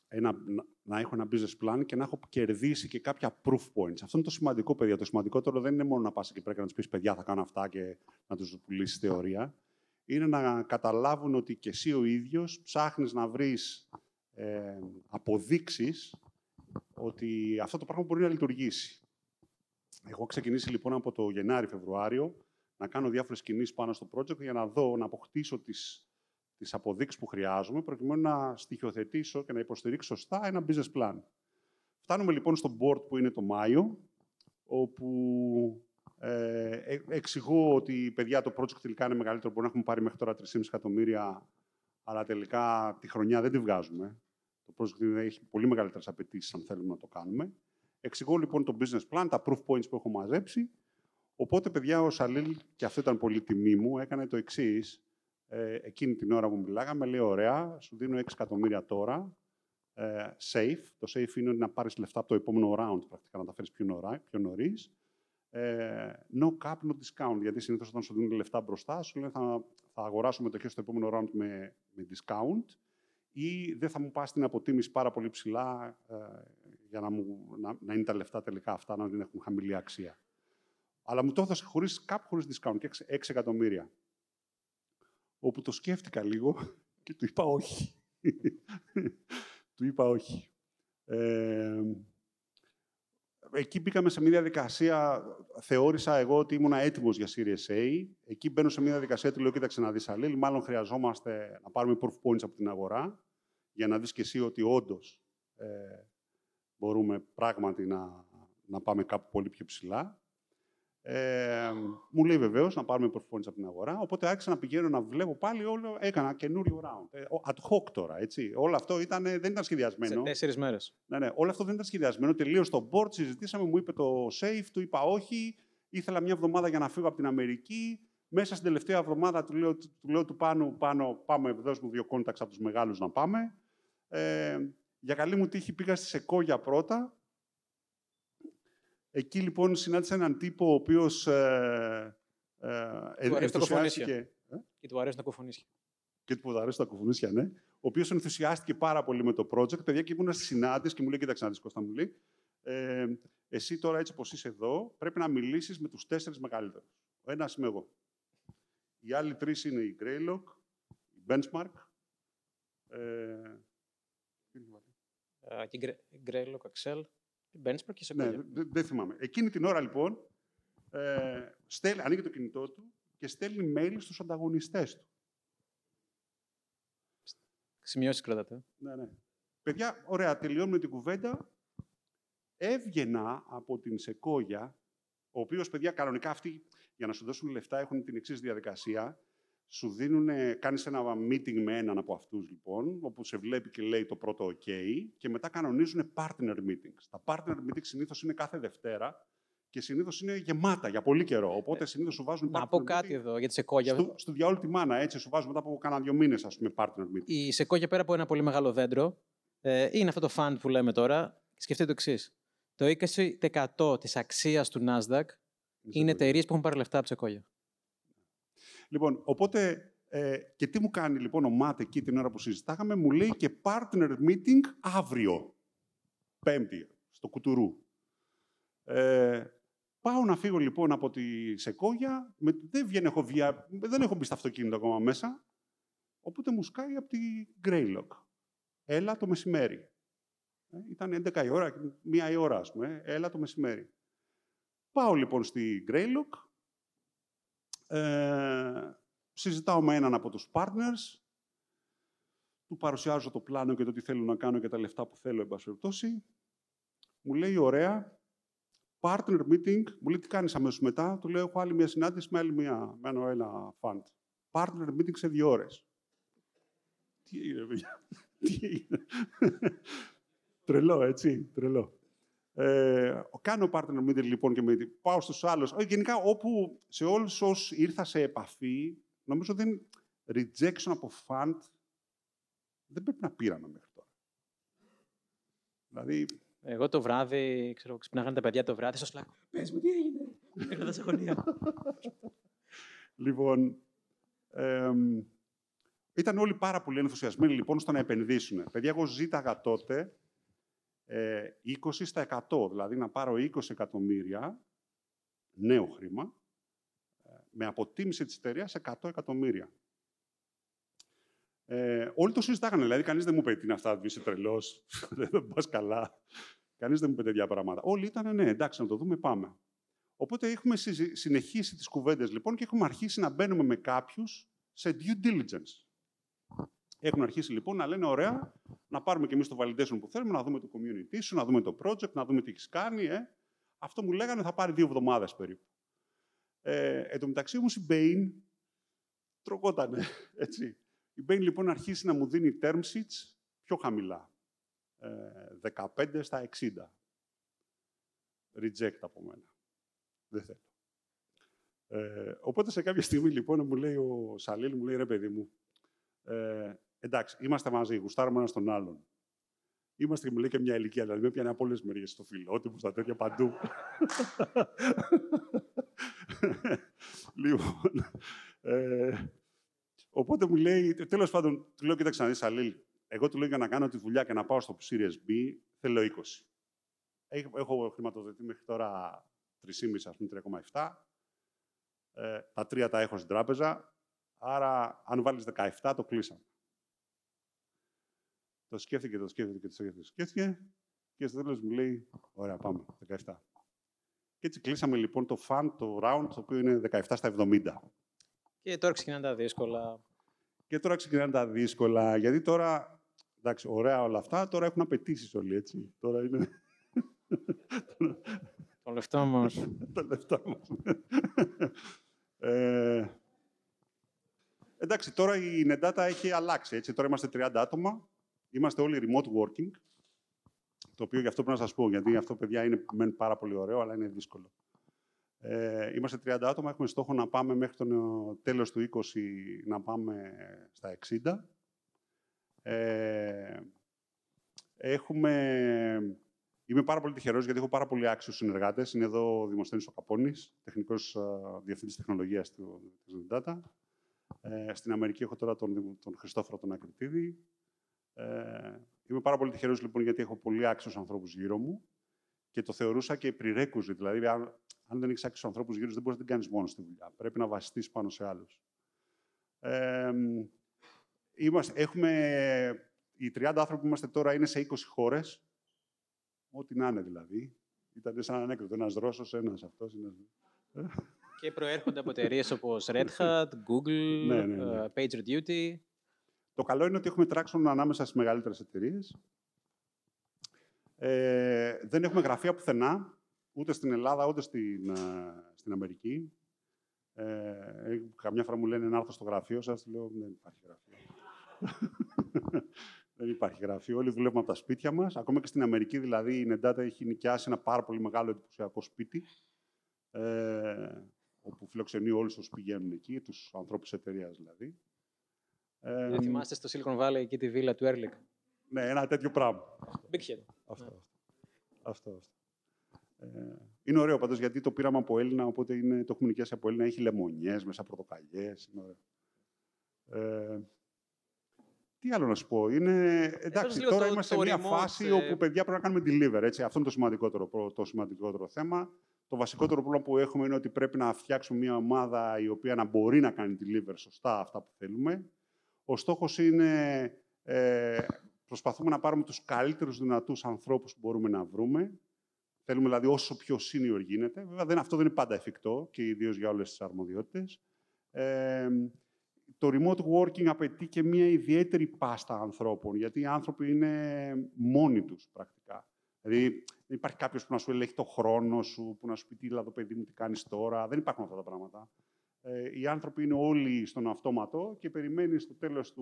ένα, να, να, έχω ένα business plan και να έχω κερδίσει και κάποια proof points. Αυτό είναι το σημαντικό, παιδιά. Το σημαντικότερο δεν είναι μόνο να πας εκεί πρέπει να τους πεις παιδιά θα κάνω αυτά και να τους πουλήσεις θεωρία. Είναι να καταλάβουν ότι και εσύ ο ίδιος ψάχνεις να βρεις ε, αποδείξεις ότι αυτό το πράγμα μπορεί να λειτουργήσει. Εγώ ξεκινήσει λοιπόν από το Γενάρη-Φεβρουάριο να κάνω διάφορες κινήσεις πάνω στο project για να δω, να αποκτήσω τις, τις αποδείξεις που χρειάζομαι, προκειμένου να στοιχειοθετήσω και να υποστηρίξω σωστά ένα business plan. Φτάνουμε λοιπόν στο board που είναι το Μάιο, όπου ε, ε εξηγώ ότι παιδιά το project τελικά είναι μεγαλύτερο, μπορεί να έχουμε πάρει μέχρι τώρα 3,5 εκατομμύρια, αλλά τελικά τη χρονιά δεν τη βγάζουμε. Το project έχει πολύ μεγαλύτερες απαιτήσεις αν θέλουμε να το κάνουμε. Εξηγώ λοιπόν το business plan, τα proof points που έχω μαζέψει. Οπότε, παιδιά, ο Σαλίλ, και αυτό ήταν πολύ τιμή μου, έκανε το εξής. Ε, εκείνη την ώρα που μιλάγαμε, λέει: Ωραία, σου δίνω 6 εκατομμύρια τώρα. Ε, safe. Το safe είναι να πάρεις λεφτά από το επόμενο round, πρακτικά να τα φέρεις πιο, πιο νωρίς. Ε, no cap, no discount. Γιατί συνήθως όταν σου δίνουν λεφτά μπροστά, σου λένε θα, θα αγοράσω μετοχέ στο επόμενο round με, με discount ή δεν θα μου πας την αποτίμηση πάρα πολύ ψηλά ε, για να, μου, να, να, είναι τα λεφτά τελικά αυτά να δεν έχουν χαμηλή αξία. Αλλά μου το έδωσε χωρίς κάπου χωρίς discount και 6 εκατομμύρια. Όπου το σκέφτηκα λίγο [LAUGHS] και του είπα όχι. [LAUGHS] του είπα όχι. Ε, εκεί μπήκαμε σε μια διαδικασία, θεώρησα εγώ ότι ήμουν έτοιμος για Series A. Εκεί μπαίνω σε μια διαδικασία, του λέω, κοίταξε να δεις, Αλήλ, μάλλον χρειαζόμαστε να πάρουμε proof points από την αγορά, για να δεις και εσύ ότι όντως ε, μπορούμε πράγματι να, να πάμε κάπου πολύ πιο ψηλά. Ε, μου λέει βεβαίως να πάρουμε proof points από την αγορά. Οπότε άρχισα να πηγαίνω να βλέπω πάλι όλο. Έκανα καινούριο round. Ε, ad hoc τώρα. Έτσι. Όλο αυτό ήταν, δεν ήταν σχεδιασμένο. Σε τέσσερις μέρες. Ναι, ναι. Όλο αυτό δεν ήταν σχεδιασμένο. Τελείως στο board συζητήσαμε, μου είπε το safe, του είπα όχι. Ήθελα μια εβδομάδα για να φύγω από την Αμερική. Μέσα στην τελευταία εβδομάδα του λέω του, λέω, του πάνω, πάνω, πάμε, δώσ' μου δύο contacts από τους μεγάλους να πάμε. Ε, για καλή μου τύχη πήγα στη Σεκόγια πρώτα Εκεί λοιπόν συνάντησα έναν τύπο ο οποίος. Ε, ε, ενθουσιάστηκε. Και του αρέσει να κοφωνήσει. Και του αρέσει τα κοφωνίσια, ναι. Ο οποίος ενθουσιάστηκε πάρα πολύ με το project. Παιδιά και ήμουν στη συνάντηση και μου λέει: Κοίταξε να δεις, Κώστα μου λέει. Ε, εσύ τώρα έτσι όπω είσαι εδώ, πρέπει να μιλήσεις με τους τέσσερις μεγαλύτερους. Ο ένας είμαι εγώ. Οι άλλοι τρεις είναι η Greylock, η Benchmark. Ε, και η Greylock Excel. Benchmark και σε ναι, δεν θυμάμαι. Εκείνη την ώρα λοιπόν ε, στέλνει, ανοίγει το κινητό του και στέλνει mail στους ανταγωνιστές του. Σημειώσεις κρατάτε. Ναι, ναι. Παιδιά, ωραία, τελειώνουμε την κουβέντα. Έβγαινα από την Σεκόγια, ο οποίος, παιδιά, κανονικά αυτοί για να σου δώσουν λεφτά έχουν την εξής διαδικασία σου δίνουν, κάνεις ένα meeting με έναν από αυτούς λοιπόν, όπου σε βλέπει και λέει το πρώτο OK και μετά κανονίζουν partner meetings. Τα partner meetings συνήθως είναι κάθε Δευτέρα και συνήθως είναι γεμάτα για πολύ καιρό. Οπότε συνήθως σου βάζουν Να πω κάτι εδώ για τη Σεκόγια. Στο, στο διαόλου τη μάνα, έτσι σου βάζουν μετά από κάνα δύο μήνες, ας πούμε, partner meeting. Η Σεκόγια πέρα από ένα πολύ μεγάλο δέντρο, ε, είναι αυτό το fund που λέμε τώρα. Σκεφτείτε το εξής. Το 20% της αξίας του Nasdaq είναι εταιρείες που έχουν πάρει λεφτά από τη Σεκόγια. Λοιπόν, οπότε, ε, και τι μου κάνει λοιπόν ο Μάτ εκεί την ώρα που συζητάγαμε, μου λέει και partner meeting αύριο, Πέμπτη, στο Κουτουρού. Ε, πάω να φύγω λοιπόν από τη Σεκόγια, με, δεν, βγαίνω, έχω βία, δεν έχω μπει στο αυτοκίνητο ακόμα μέσα. Οπότε μου σκάει από τη Greylock. Έλα το μεσημέρι. Ε, ήταν 11 η ώρα, μία η ώρα, ας πούμε. Ε, έλα το μεσημέρι. Πάω λοιπόν στη Greylock. Ε, συζητάω με έναν από τους partners. Του παρουσιάζω το πλάνο και το τι θέλω να κάνω και τα λεφτά που θέλω, εν πάση Μου λέει, ωραία, partner meeting, μου λέει τι κάνεις αμέσως μετά, του λέω έχω άλλη μια συνάντηση με άλλη μια, με ένα, ένα fund. Partner meeting σε δύο ώρες. Τι έγινε, παιδιά; Τι έγινε; τρελό, έτσι, τρελό. Ε, κάνω partner meeting λοιπόν και με, πάω στους άλλους. Ε, γενικά, όπου σε όλους όσους ήρθα σε επαφή, νομίζω δεν rejection από fund δεν πρέπει να πήραμε μέχρι τώρα. Δηλαδή, εγώ το βράδυ, ξέρω, ξυπνάγανε τα παιδιά το βράδυ στο Slack. Πες μου, τι έγινε; Έκανα σε γωνία. λοιπόν, ήταν όλοι πάρα πολύ ενθουσιασμένοι λοιπόν στο να επενδύσουν. Παιδιά, εγώ ζήταγα τότε ε, 20%, δηλαδή να πάρω 20 εκατομμύρια νέο χρήμα, ε, με αποτίμηση της εταιρείας σε 100 εκατομμύρια. Ε, όλοι το συζητάγανε, δηλαδή κανείς δεν μου είπε τι είναι αυτά, είσαι τρελός, [LAUGHS] δεν πας καλά. Κανείς δεν μου είπε τέτοια πράγματα. Όλοι ήταν, ναι, εντάξει, να το δούμε, πάμε. Οπότε έχουμε συνεχίσει τις κουβέντες λοιπόν και έχουμε αρχίσει να μπαίνουμε με κάποιους σε due diligence. Έχουν αρχίσει λοιπόν να λένε: Ωραία, να πάρουμε και εμείς το validation που θέλουμε, να δούμε το community σου, να δούμε το project, να δούμε τι έχεις κάνει. Ε. Αυτό μου λέγανε θα πάρει δύο εβδομάδες περίπου. Ε, εν τω μεταξύ όμως η Bain τρογότανε. [LAUGHS] Έτσι. Η Bain λοιπόν αρχίσει να μου δίνει term sheets πιο χαμηλά. Ε, 15 στα 60. Reject από μένα. Δεν θέλω. Ε, οπότε σε κάποια στιγμή λοιπόν μου λέει ο Σαλίλ, μου λέει ρε παιδί μου, ε, εντάξει, είμαστε μαζί, γουστάρουμε ένα τον άλλον. Είμαστε και μου λέει και μια ηλικία, δηλαδή με πιάνει από όλε τι μεριέ, στο φιλότιμο, στα τέτοια παντού. λοιπόν. Ε, οπότε μου λέει, τέλος πάντων, του λέω: Κοίταξε να δεις, Αλήλ, εγώ του λέω για να κάνω τη δουλειά και να πάω στο Series B, θέλω 20. Έχω χρηματοδοτεί μέχρι τώρα 3,5, ας πούμε, 3,7. Ε, τα τρία τα έχω στην τράπεζα. Άρα, αν βάλεις 17, το κλείσαμε. Το σκέφτηκε, το σκέφτηκε, το σκέφτηκε, το σκέφτηκε και στο τέλος μου λέει, ωραία, πάμε, 17. Και έτσι κλείσαμε λοιπόν το fund, το round, το οποίο είναι 17 στα 70. Και τώρα ξεκινάνε τα δύσκολα. Και τώρα ξεκινάνε τα δύσκολα, γιατί τώρα, εντάξει, ωραία όλα αυτά, τώρα έχουν απαιτήσεις όλοι, έτσι. Τώρα είναι... το λεφτό μας. [LAUGHS] το λεφτό μας. ε, εντάξει, τώρα η Nendata έχει αλλάξει, έτσι. Τώρα είμαστε 30 άτομα. Είμαστε όλοι remote working. Το οποίο γι' αυτό πρέπει να σας πω, γιατί αυτό, παιδιά, είναι μεν πάρα πολύ ωραίο, αλλά είναι δύσκολο. Ε, είμαστε 30 άτομα, έχουμε στόχο να πάμε μέχρι το τέλος του 20 να πάμε στα 60. Ε, έχουμε... Είμαι πάρα πολύ τυχερός γιατί έχω πάρα πολύ άξιους συνεργάτες. Είναι εδώ ο Δημοσθένης ο Καπώνης, τεχνικός uh, διευθυντής τεχνολογίας του, της Data. Ε, στην Αμερική έχω τώρα τον, τον Χριστόφορο τον Ακριτίδη. Ε, είμαι πάρα πολύ τυχερός λοιπόν γιατί έχω πολύ άξιους ανθρώπους γύρω μου και το θεωρούσα και prerequisite. Δηλαδή, αν, αν δεν έχεις άξιους ανθρώπους γύρω δεν μπορείς να την κάνεις μόνος στη δουλειά. Πρέπει να βασιστείς πάνω σε άλλους. Ε, είμαστε, έχουμε, οι 30 άνθρωποι που είμαστε τώρα είναι σε 20 χώρες. Ό,τι να είναι δηλαδή. Ήταν σαν ανέκδοτο. Ένας Ρώσος, ένας αυτός. Ένας... Και προέρχονται από εταιρείες όπως Red Hat, Google, ναι, ναι, ναι. Uh, PagerDuty. Το καλό είναι ότι έχουμε traction ανάμεσα στις μεγαλύτερες εταιρείες. Ε, δεν έχουμε γραφεία πουθενά, ούτε στην Ελλάδα, ούτε στην, ε, στην Αμερική. Ε, καμιά φορά μου λένε να έρθω στο γραφείο σας, λέω δεν υπάρχει γραφείο. [LAUGHS] δεν υπάρχει γραφείο. Όλοι δουλεύουμε από τα σπίτια μας. Ακόμα και στην Αμερική, δηλαδή, η Nendata έχει νοικιάσει ένα πάρα πολύ μεγάλο εντυπωσιακό σπίτι, ε, όπου φιλοξενεί όλους όσους πηγαίνουν εκεί, τους ανθρώπους εταιρείας δηλαδή. Ε, θυμάστε στο Silicon Valley εκεί τη βίλα του Έρλικ. Ναι, ένα τέτοιο πράγμα. Big head. Αυτό. Ναι. αυτό, αυτό. Ε, είναι ωραίο πάντως γιατί το πήραμε από Έλληνα, οπότε είναι, το έχουμε νοικιάσει από Έλληνα. Έχει λεμονιές μέσα πορτοκαλιές. Είναι ωραίο. Ε, τι άλλο να σου πω. Είναι, εντάξει, τώρα το, είμαστε σε μια φάση ε... όπου παιδιά πρέπει να κάνουμε deliver. Έτσι. Αυτό είναι το σημαντικότερο, το σημαντικότερο θέμα. Το βασικότερο πρόβλημα που έχουμε είναι ότι πρέπει να φτιάξουμε μια ομάδα η οποία να μπορεί να κάνει deliver σωστά αυτά που θέλουμε. Ο στόχος είναι, ε, προσπαθούμε να πάρουμε τους καλύτερους δυνατούς ανθρώπους που μπορούμε να βρούμε. Θέλουμε δηλαδή όσο πιο senior γίνεται. Βέβαια δεν, αυτό δεν είναι πάντα εφικτό και ιδίως για όλες τις αρμοδιότητες. Ε, το remote working απαιτεί και μια ιδιαίτερη πάστα ανθρώπων, γιατί οι άνθρωποι είναι μόνοι τους πρακτικά. Δηλαδή, δεν υπάρχει κάποιος που να σου ελέγχει το χρόνο σου, που να σου πει τι το παιδί μου, τι κάνεις τώρα. Δεν υπάρχουν αυτά τα πράγματα. Ε, οι άνθρωποι είναι όλοι στον αυτόματο και περιμένει στο τέλος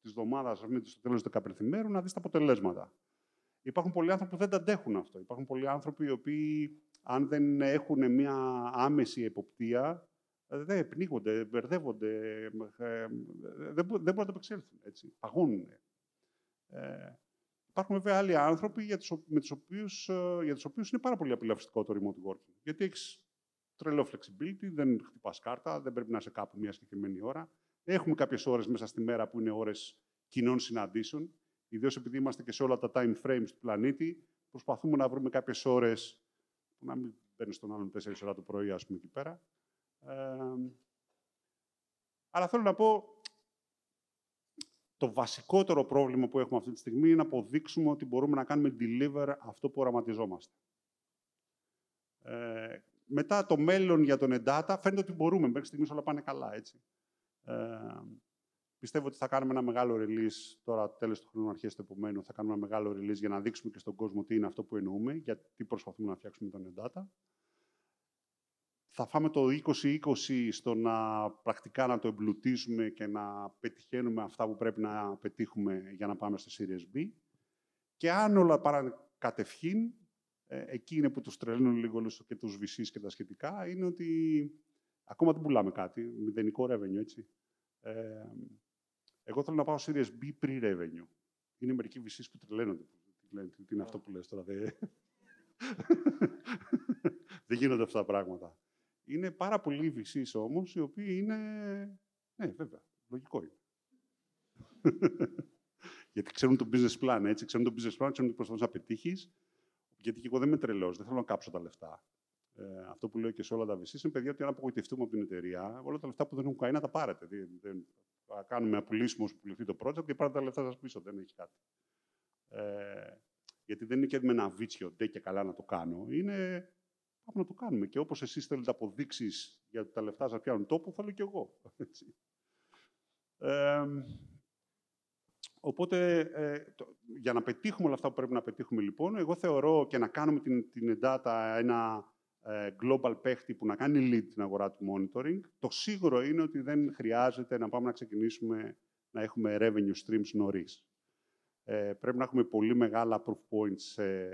της εβδομάδας, στο τέλος του 15 μέρου, να δεις τα αποτελέσματα. Υπάρχουν πολλοί άνθρωποι που δεν τα αντέχουν αυτό. Υπάρχουν πολλοί άνθρωποι οι οποίοι, αν δεν έχουν μια άμεση εποπτεία, ε, δεν πνίγονται, μπερδεύονται, ε, δεν, μπορούν να το επεξέλθουν. Έτσι. Παγώνουν. Ε, υπάρχουν βέβαια άλλοι άνθρωποι για τους, με τους οποίους, ε, για τους οποίους είναι πάρα πολύ απολαυστικό το remote working. Γιατί έχεις τρελό flexibility, δεν χτυπάς κάρτα, δεν πρέπει να είσαι κάπου μια συγκεκριμένη ώρα. Έχουμε κάποιες ώρες μέσα στη μέρα που είναι ώρες κοινών συναντήσεων. Ιδίως επειδή είμαστε και σε όλα τα time frames του πλανήτη, προσπαθούμε να βρούμε κάποιες ώρες που να μην μπαίνεις στον άλλον 4 ώρα το πρωί, ας πούμε, εκεί πέρα. Ε, αλλά θέλω να πω, το βασικότερο πρόβλημα που έχουμε αυτή τη στιγμή είναι να αποδείξουμε ότι μπορούμε να κάνουμε deliver αυτό που οραματιζόμαστε. Ε, μετά το μέλλον για τον Endata φαίνεται ότι μπορούμε. Μέχρι στιγμής όλα πάνε καλά, έτσι. Ε, πιστεύω ότι θα κάνουμε ένα μεγάλο release τώρα, τέλος του χρόνου, αρχές του επομένου, θα κάνουμε ένα μεγάλο release για να δείξουμε και στον κόσμο τι είναι αυτό που εννοούμε, γιατί προσπαθούμε να φτιάξουμε τον Endata θα φάμε το 2020 στο να πρακτικά να το εμπλουτίζουμε και να πετυχαίνουμε αυτά που πρέπει να πετύχουμε για να πάμε στο Series B. Και αν όλα πάνε κατευχήν, ε, εκεί είναι που τους τρελαίνουν λίγο και τους VCs και τα σχετικά, είναι ότι ακόμα δεν πουλάμε κάτι, μηδενικό revenue, έτσι. Ε, εγώ θέλω να πάω Series B pre-revenue. Είναι μερικοί VCs που τρελαίνονται. Τι είναι αυτό που λες τώρα, δεν... δεν γίνονται αυτά τα πράγματα. Είναι πάρα πολλοί VCs όμως, οι οποίοι είναι... Ναι, βέβαια, λογικό είναι. [LAUGHS] γιατί ξέρουν το business plan, έτσι. Ξέρουν το business plan, ξέρουν τι προσπαθείς να πετύχεις. Γιατί και εγώ δεν είμαι τρελός, δεν θέλω να κάψω τα λεφτά. Ε, αυτό που λέω και σε όλα τα VCs είναι παιδιά ότι αν απογοητευτούμε από την εταιρεία, όλα τα λεφτά που δεν έχουν καεί να τα πάρετε. Δεν, δεν, θα κάνουμε απολύσιμο που πουληθεί το project και πάρετε τα λεφτά σας πίσω. Δεν έχει κάτι. Ε, γιατί δεν είναι και με ένα βίτσιο, ντε και καλά να το κάνω. Είναι Πάμε να το κάνουμε. Και όπως εσείς θέλετε αποδείξεις για τα λεφτά σας πιάνουν τόπο, θέλω και εγώ. [LAUGHS] Ε, οπότε, ε, το, για να πετύχουμε όλα αυτά που πρέπει να πετύχουμε, λοιπόν, εγώ θεωρώ και να κάνουμε την, την data ένα ε, global παίχτη που να κάνει lead την αγορά του monitoring, το σίγουρο είναι ότι δεν χρειάζεται να πάμε να ξεκινήσουμε να έχουμε revenue streams νωρίς. Ε, πρέπει να έχουμε πολύ μεγάλα proof points σε,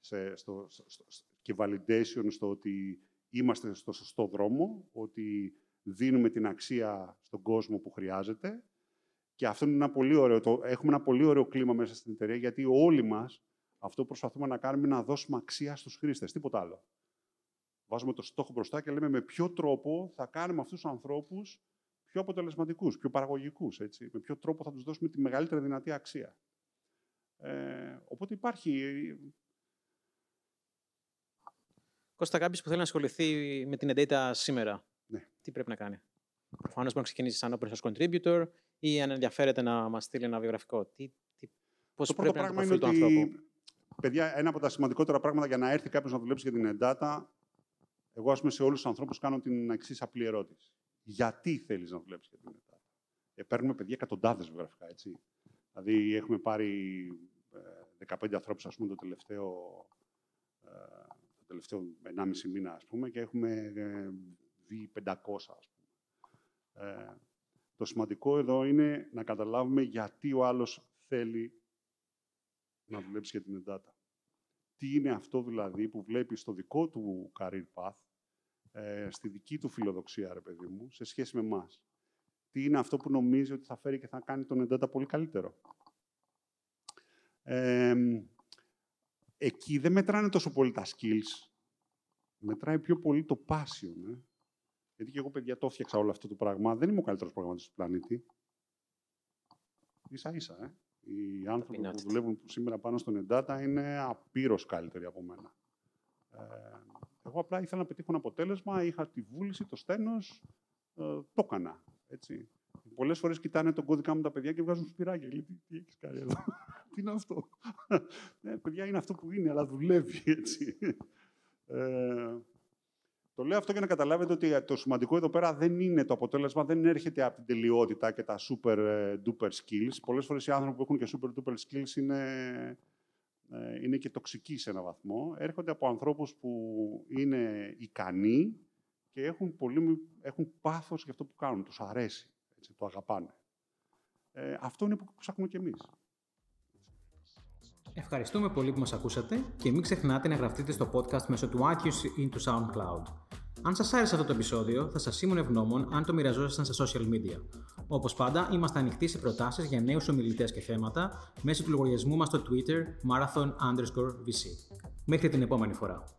σε, στο, στο, και validation στο ότι είμαστε στο σωστό δρόμο, ότι δίνουμε την αξία στον κόσμο που χρειάζεται. Και αυτό είναι ένα πολύ ωραίο. Το, έχουμε ένα πολύ ωραίο κλίμα μέσα στην εταιρεία, γιατί όλοι μας αυτό που προσπαθούμε να κάνουμε είναι να δώσουμε αξία στους χρήστες, τίποτα άλλο. Βάζουμε το στόχο μπροστά και λέμε με ποιο τρόπο θα κάνουμε αυτούς τους ανθρώπους πιο αποτελεσματικούς, πιο παραγωγικούς. Έτσι. Με ποιο τρόπο θα τους δώσουμε τη μεγαλύτερη δυνατή αξία. Ε, οπότε υπάρχει Κώστα, κάποιος που θέλει να ασχοληθεί με την Edata σήμερα, ναι. τι πρέπει να κάνει; Προφανώς μπορεί να ξεκινήσει σαν open source contributor ή αν ενδιαφέρεται να μας στείλει ένα βιογραφικό. Τι, τι, πώς το πρέπει πρώτο να πράγμα είναι ότι, παιδιά, ένα από τα σημαντικότερα πράγματα για να έρθει κάποιος να δουλέψει για την Edata, εγώ ας πούμε σε όλους τους ανθρώπους κάνω την εξής απλή ερώτηση. Γιατί θέλεις να δουλέψεις για την Edata. Ε, παίρνουμε παιδιά εκατοντάδες βιογραφικά, έτσι. Δηλαδή έχουμε πάρει ε, 15 ανθρώπους, ας πούμε, το τελευταίο ε, τελευταίο 1,5 μήνα, ας πούμε, και έχουμε ε, δει 500, ας πούμε. Ε, το σημαντικό εδώ είναι να καταλάβουμε γιατί ο άλλος θέλει να δουλέψει για την εντάτα. Τι είναι αυτό δηλαδή που βλέπεις στο δικό του career path, ε, στη δική του φιλοδοξία, ρε παιδί μου, σε σχέση με εμάς. Τι είναι αυτό που νομίζει ότι θα φέρει και θα κάνει τον εντάτα πολύ καλύτερο. Ε, εκεί δεν μετράνε τόσο πολύ τα skills. Μετράει πιο πολύ το passion. Ε. Γιατί και εγώ, παιδιά, το έφτιαξα όλο αυτό το πράγμα. Δεν είμαι ο καλύτερος προγραμματιστής του πλανήτη. σα ίσα, ε. Οι άνθρωποι που δουλεύουν σήμερα πάνω στον Endata είναι απείρως καλύτεροι από μένα. Ε, εγώ απλά ήθελα να πετύχω ένα αποτέλεσμα, είχα τη βούληση, το στένος, ε, το έκανα. Έτσι. πολλές φορές κοιτάνε τον κώδικα μου τα παιδιά και βγάζουν σπυράκια. Λέει, τι, τι έχεις κάνει εδώ; [LAUGHS] τι είναι αυτό; ναι, παιδιά, είναι αυτό που είναι, αλλά δουλεύει έτσι. Ε, το λέω αυτό για να καταλάβετε ότι το σημαντικό εδώ πέρα δεν είναι το αποτέλεσμα, δεν έρχεται από την τελειότητα και τα super ε, duper skills. Πολλές φορές οι άνθρωποι που έχουν και super duper skills είναι, ε, είναι και τοξικοί σε έναν βαθμό. Έρχονται από ανθρώπους που είναι ικανοί και έχουν, πολύ, έχουν πάθος για αυτό που κάνουν. Τους αρέσει, έτσι, το αγαπάνε. Ε, αυτό είναι που ψάχνουμε κι εμείς. Ευχαριστούμε πολύ που μας ακούσατε και μην ξεχνάτε να γραφτείτε στο podcast μέσω του iTunes ή του SoundCloud. Αν σας άρεσε αυτό το επεισόδιο, θα σας ήμουν ευγνώμων αν το μοιραζόσασταν στα social media. Όπως πάντα, είμαστε ανοιχτοί σε προτάσεις για νέους ομιλητές και θέματα μέσω του λογαριασμού μας στο Twitter marathon_vc. Μέχρι την επόμενη φορά.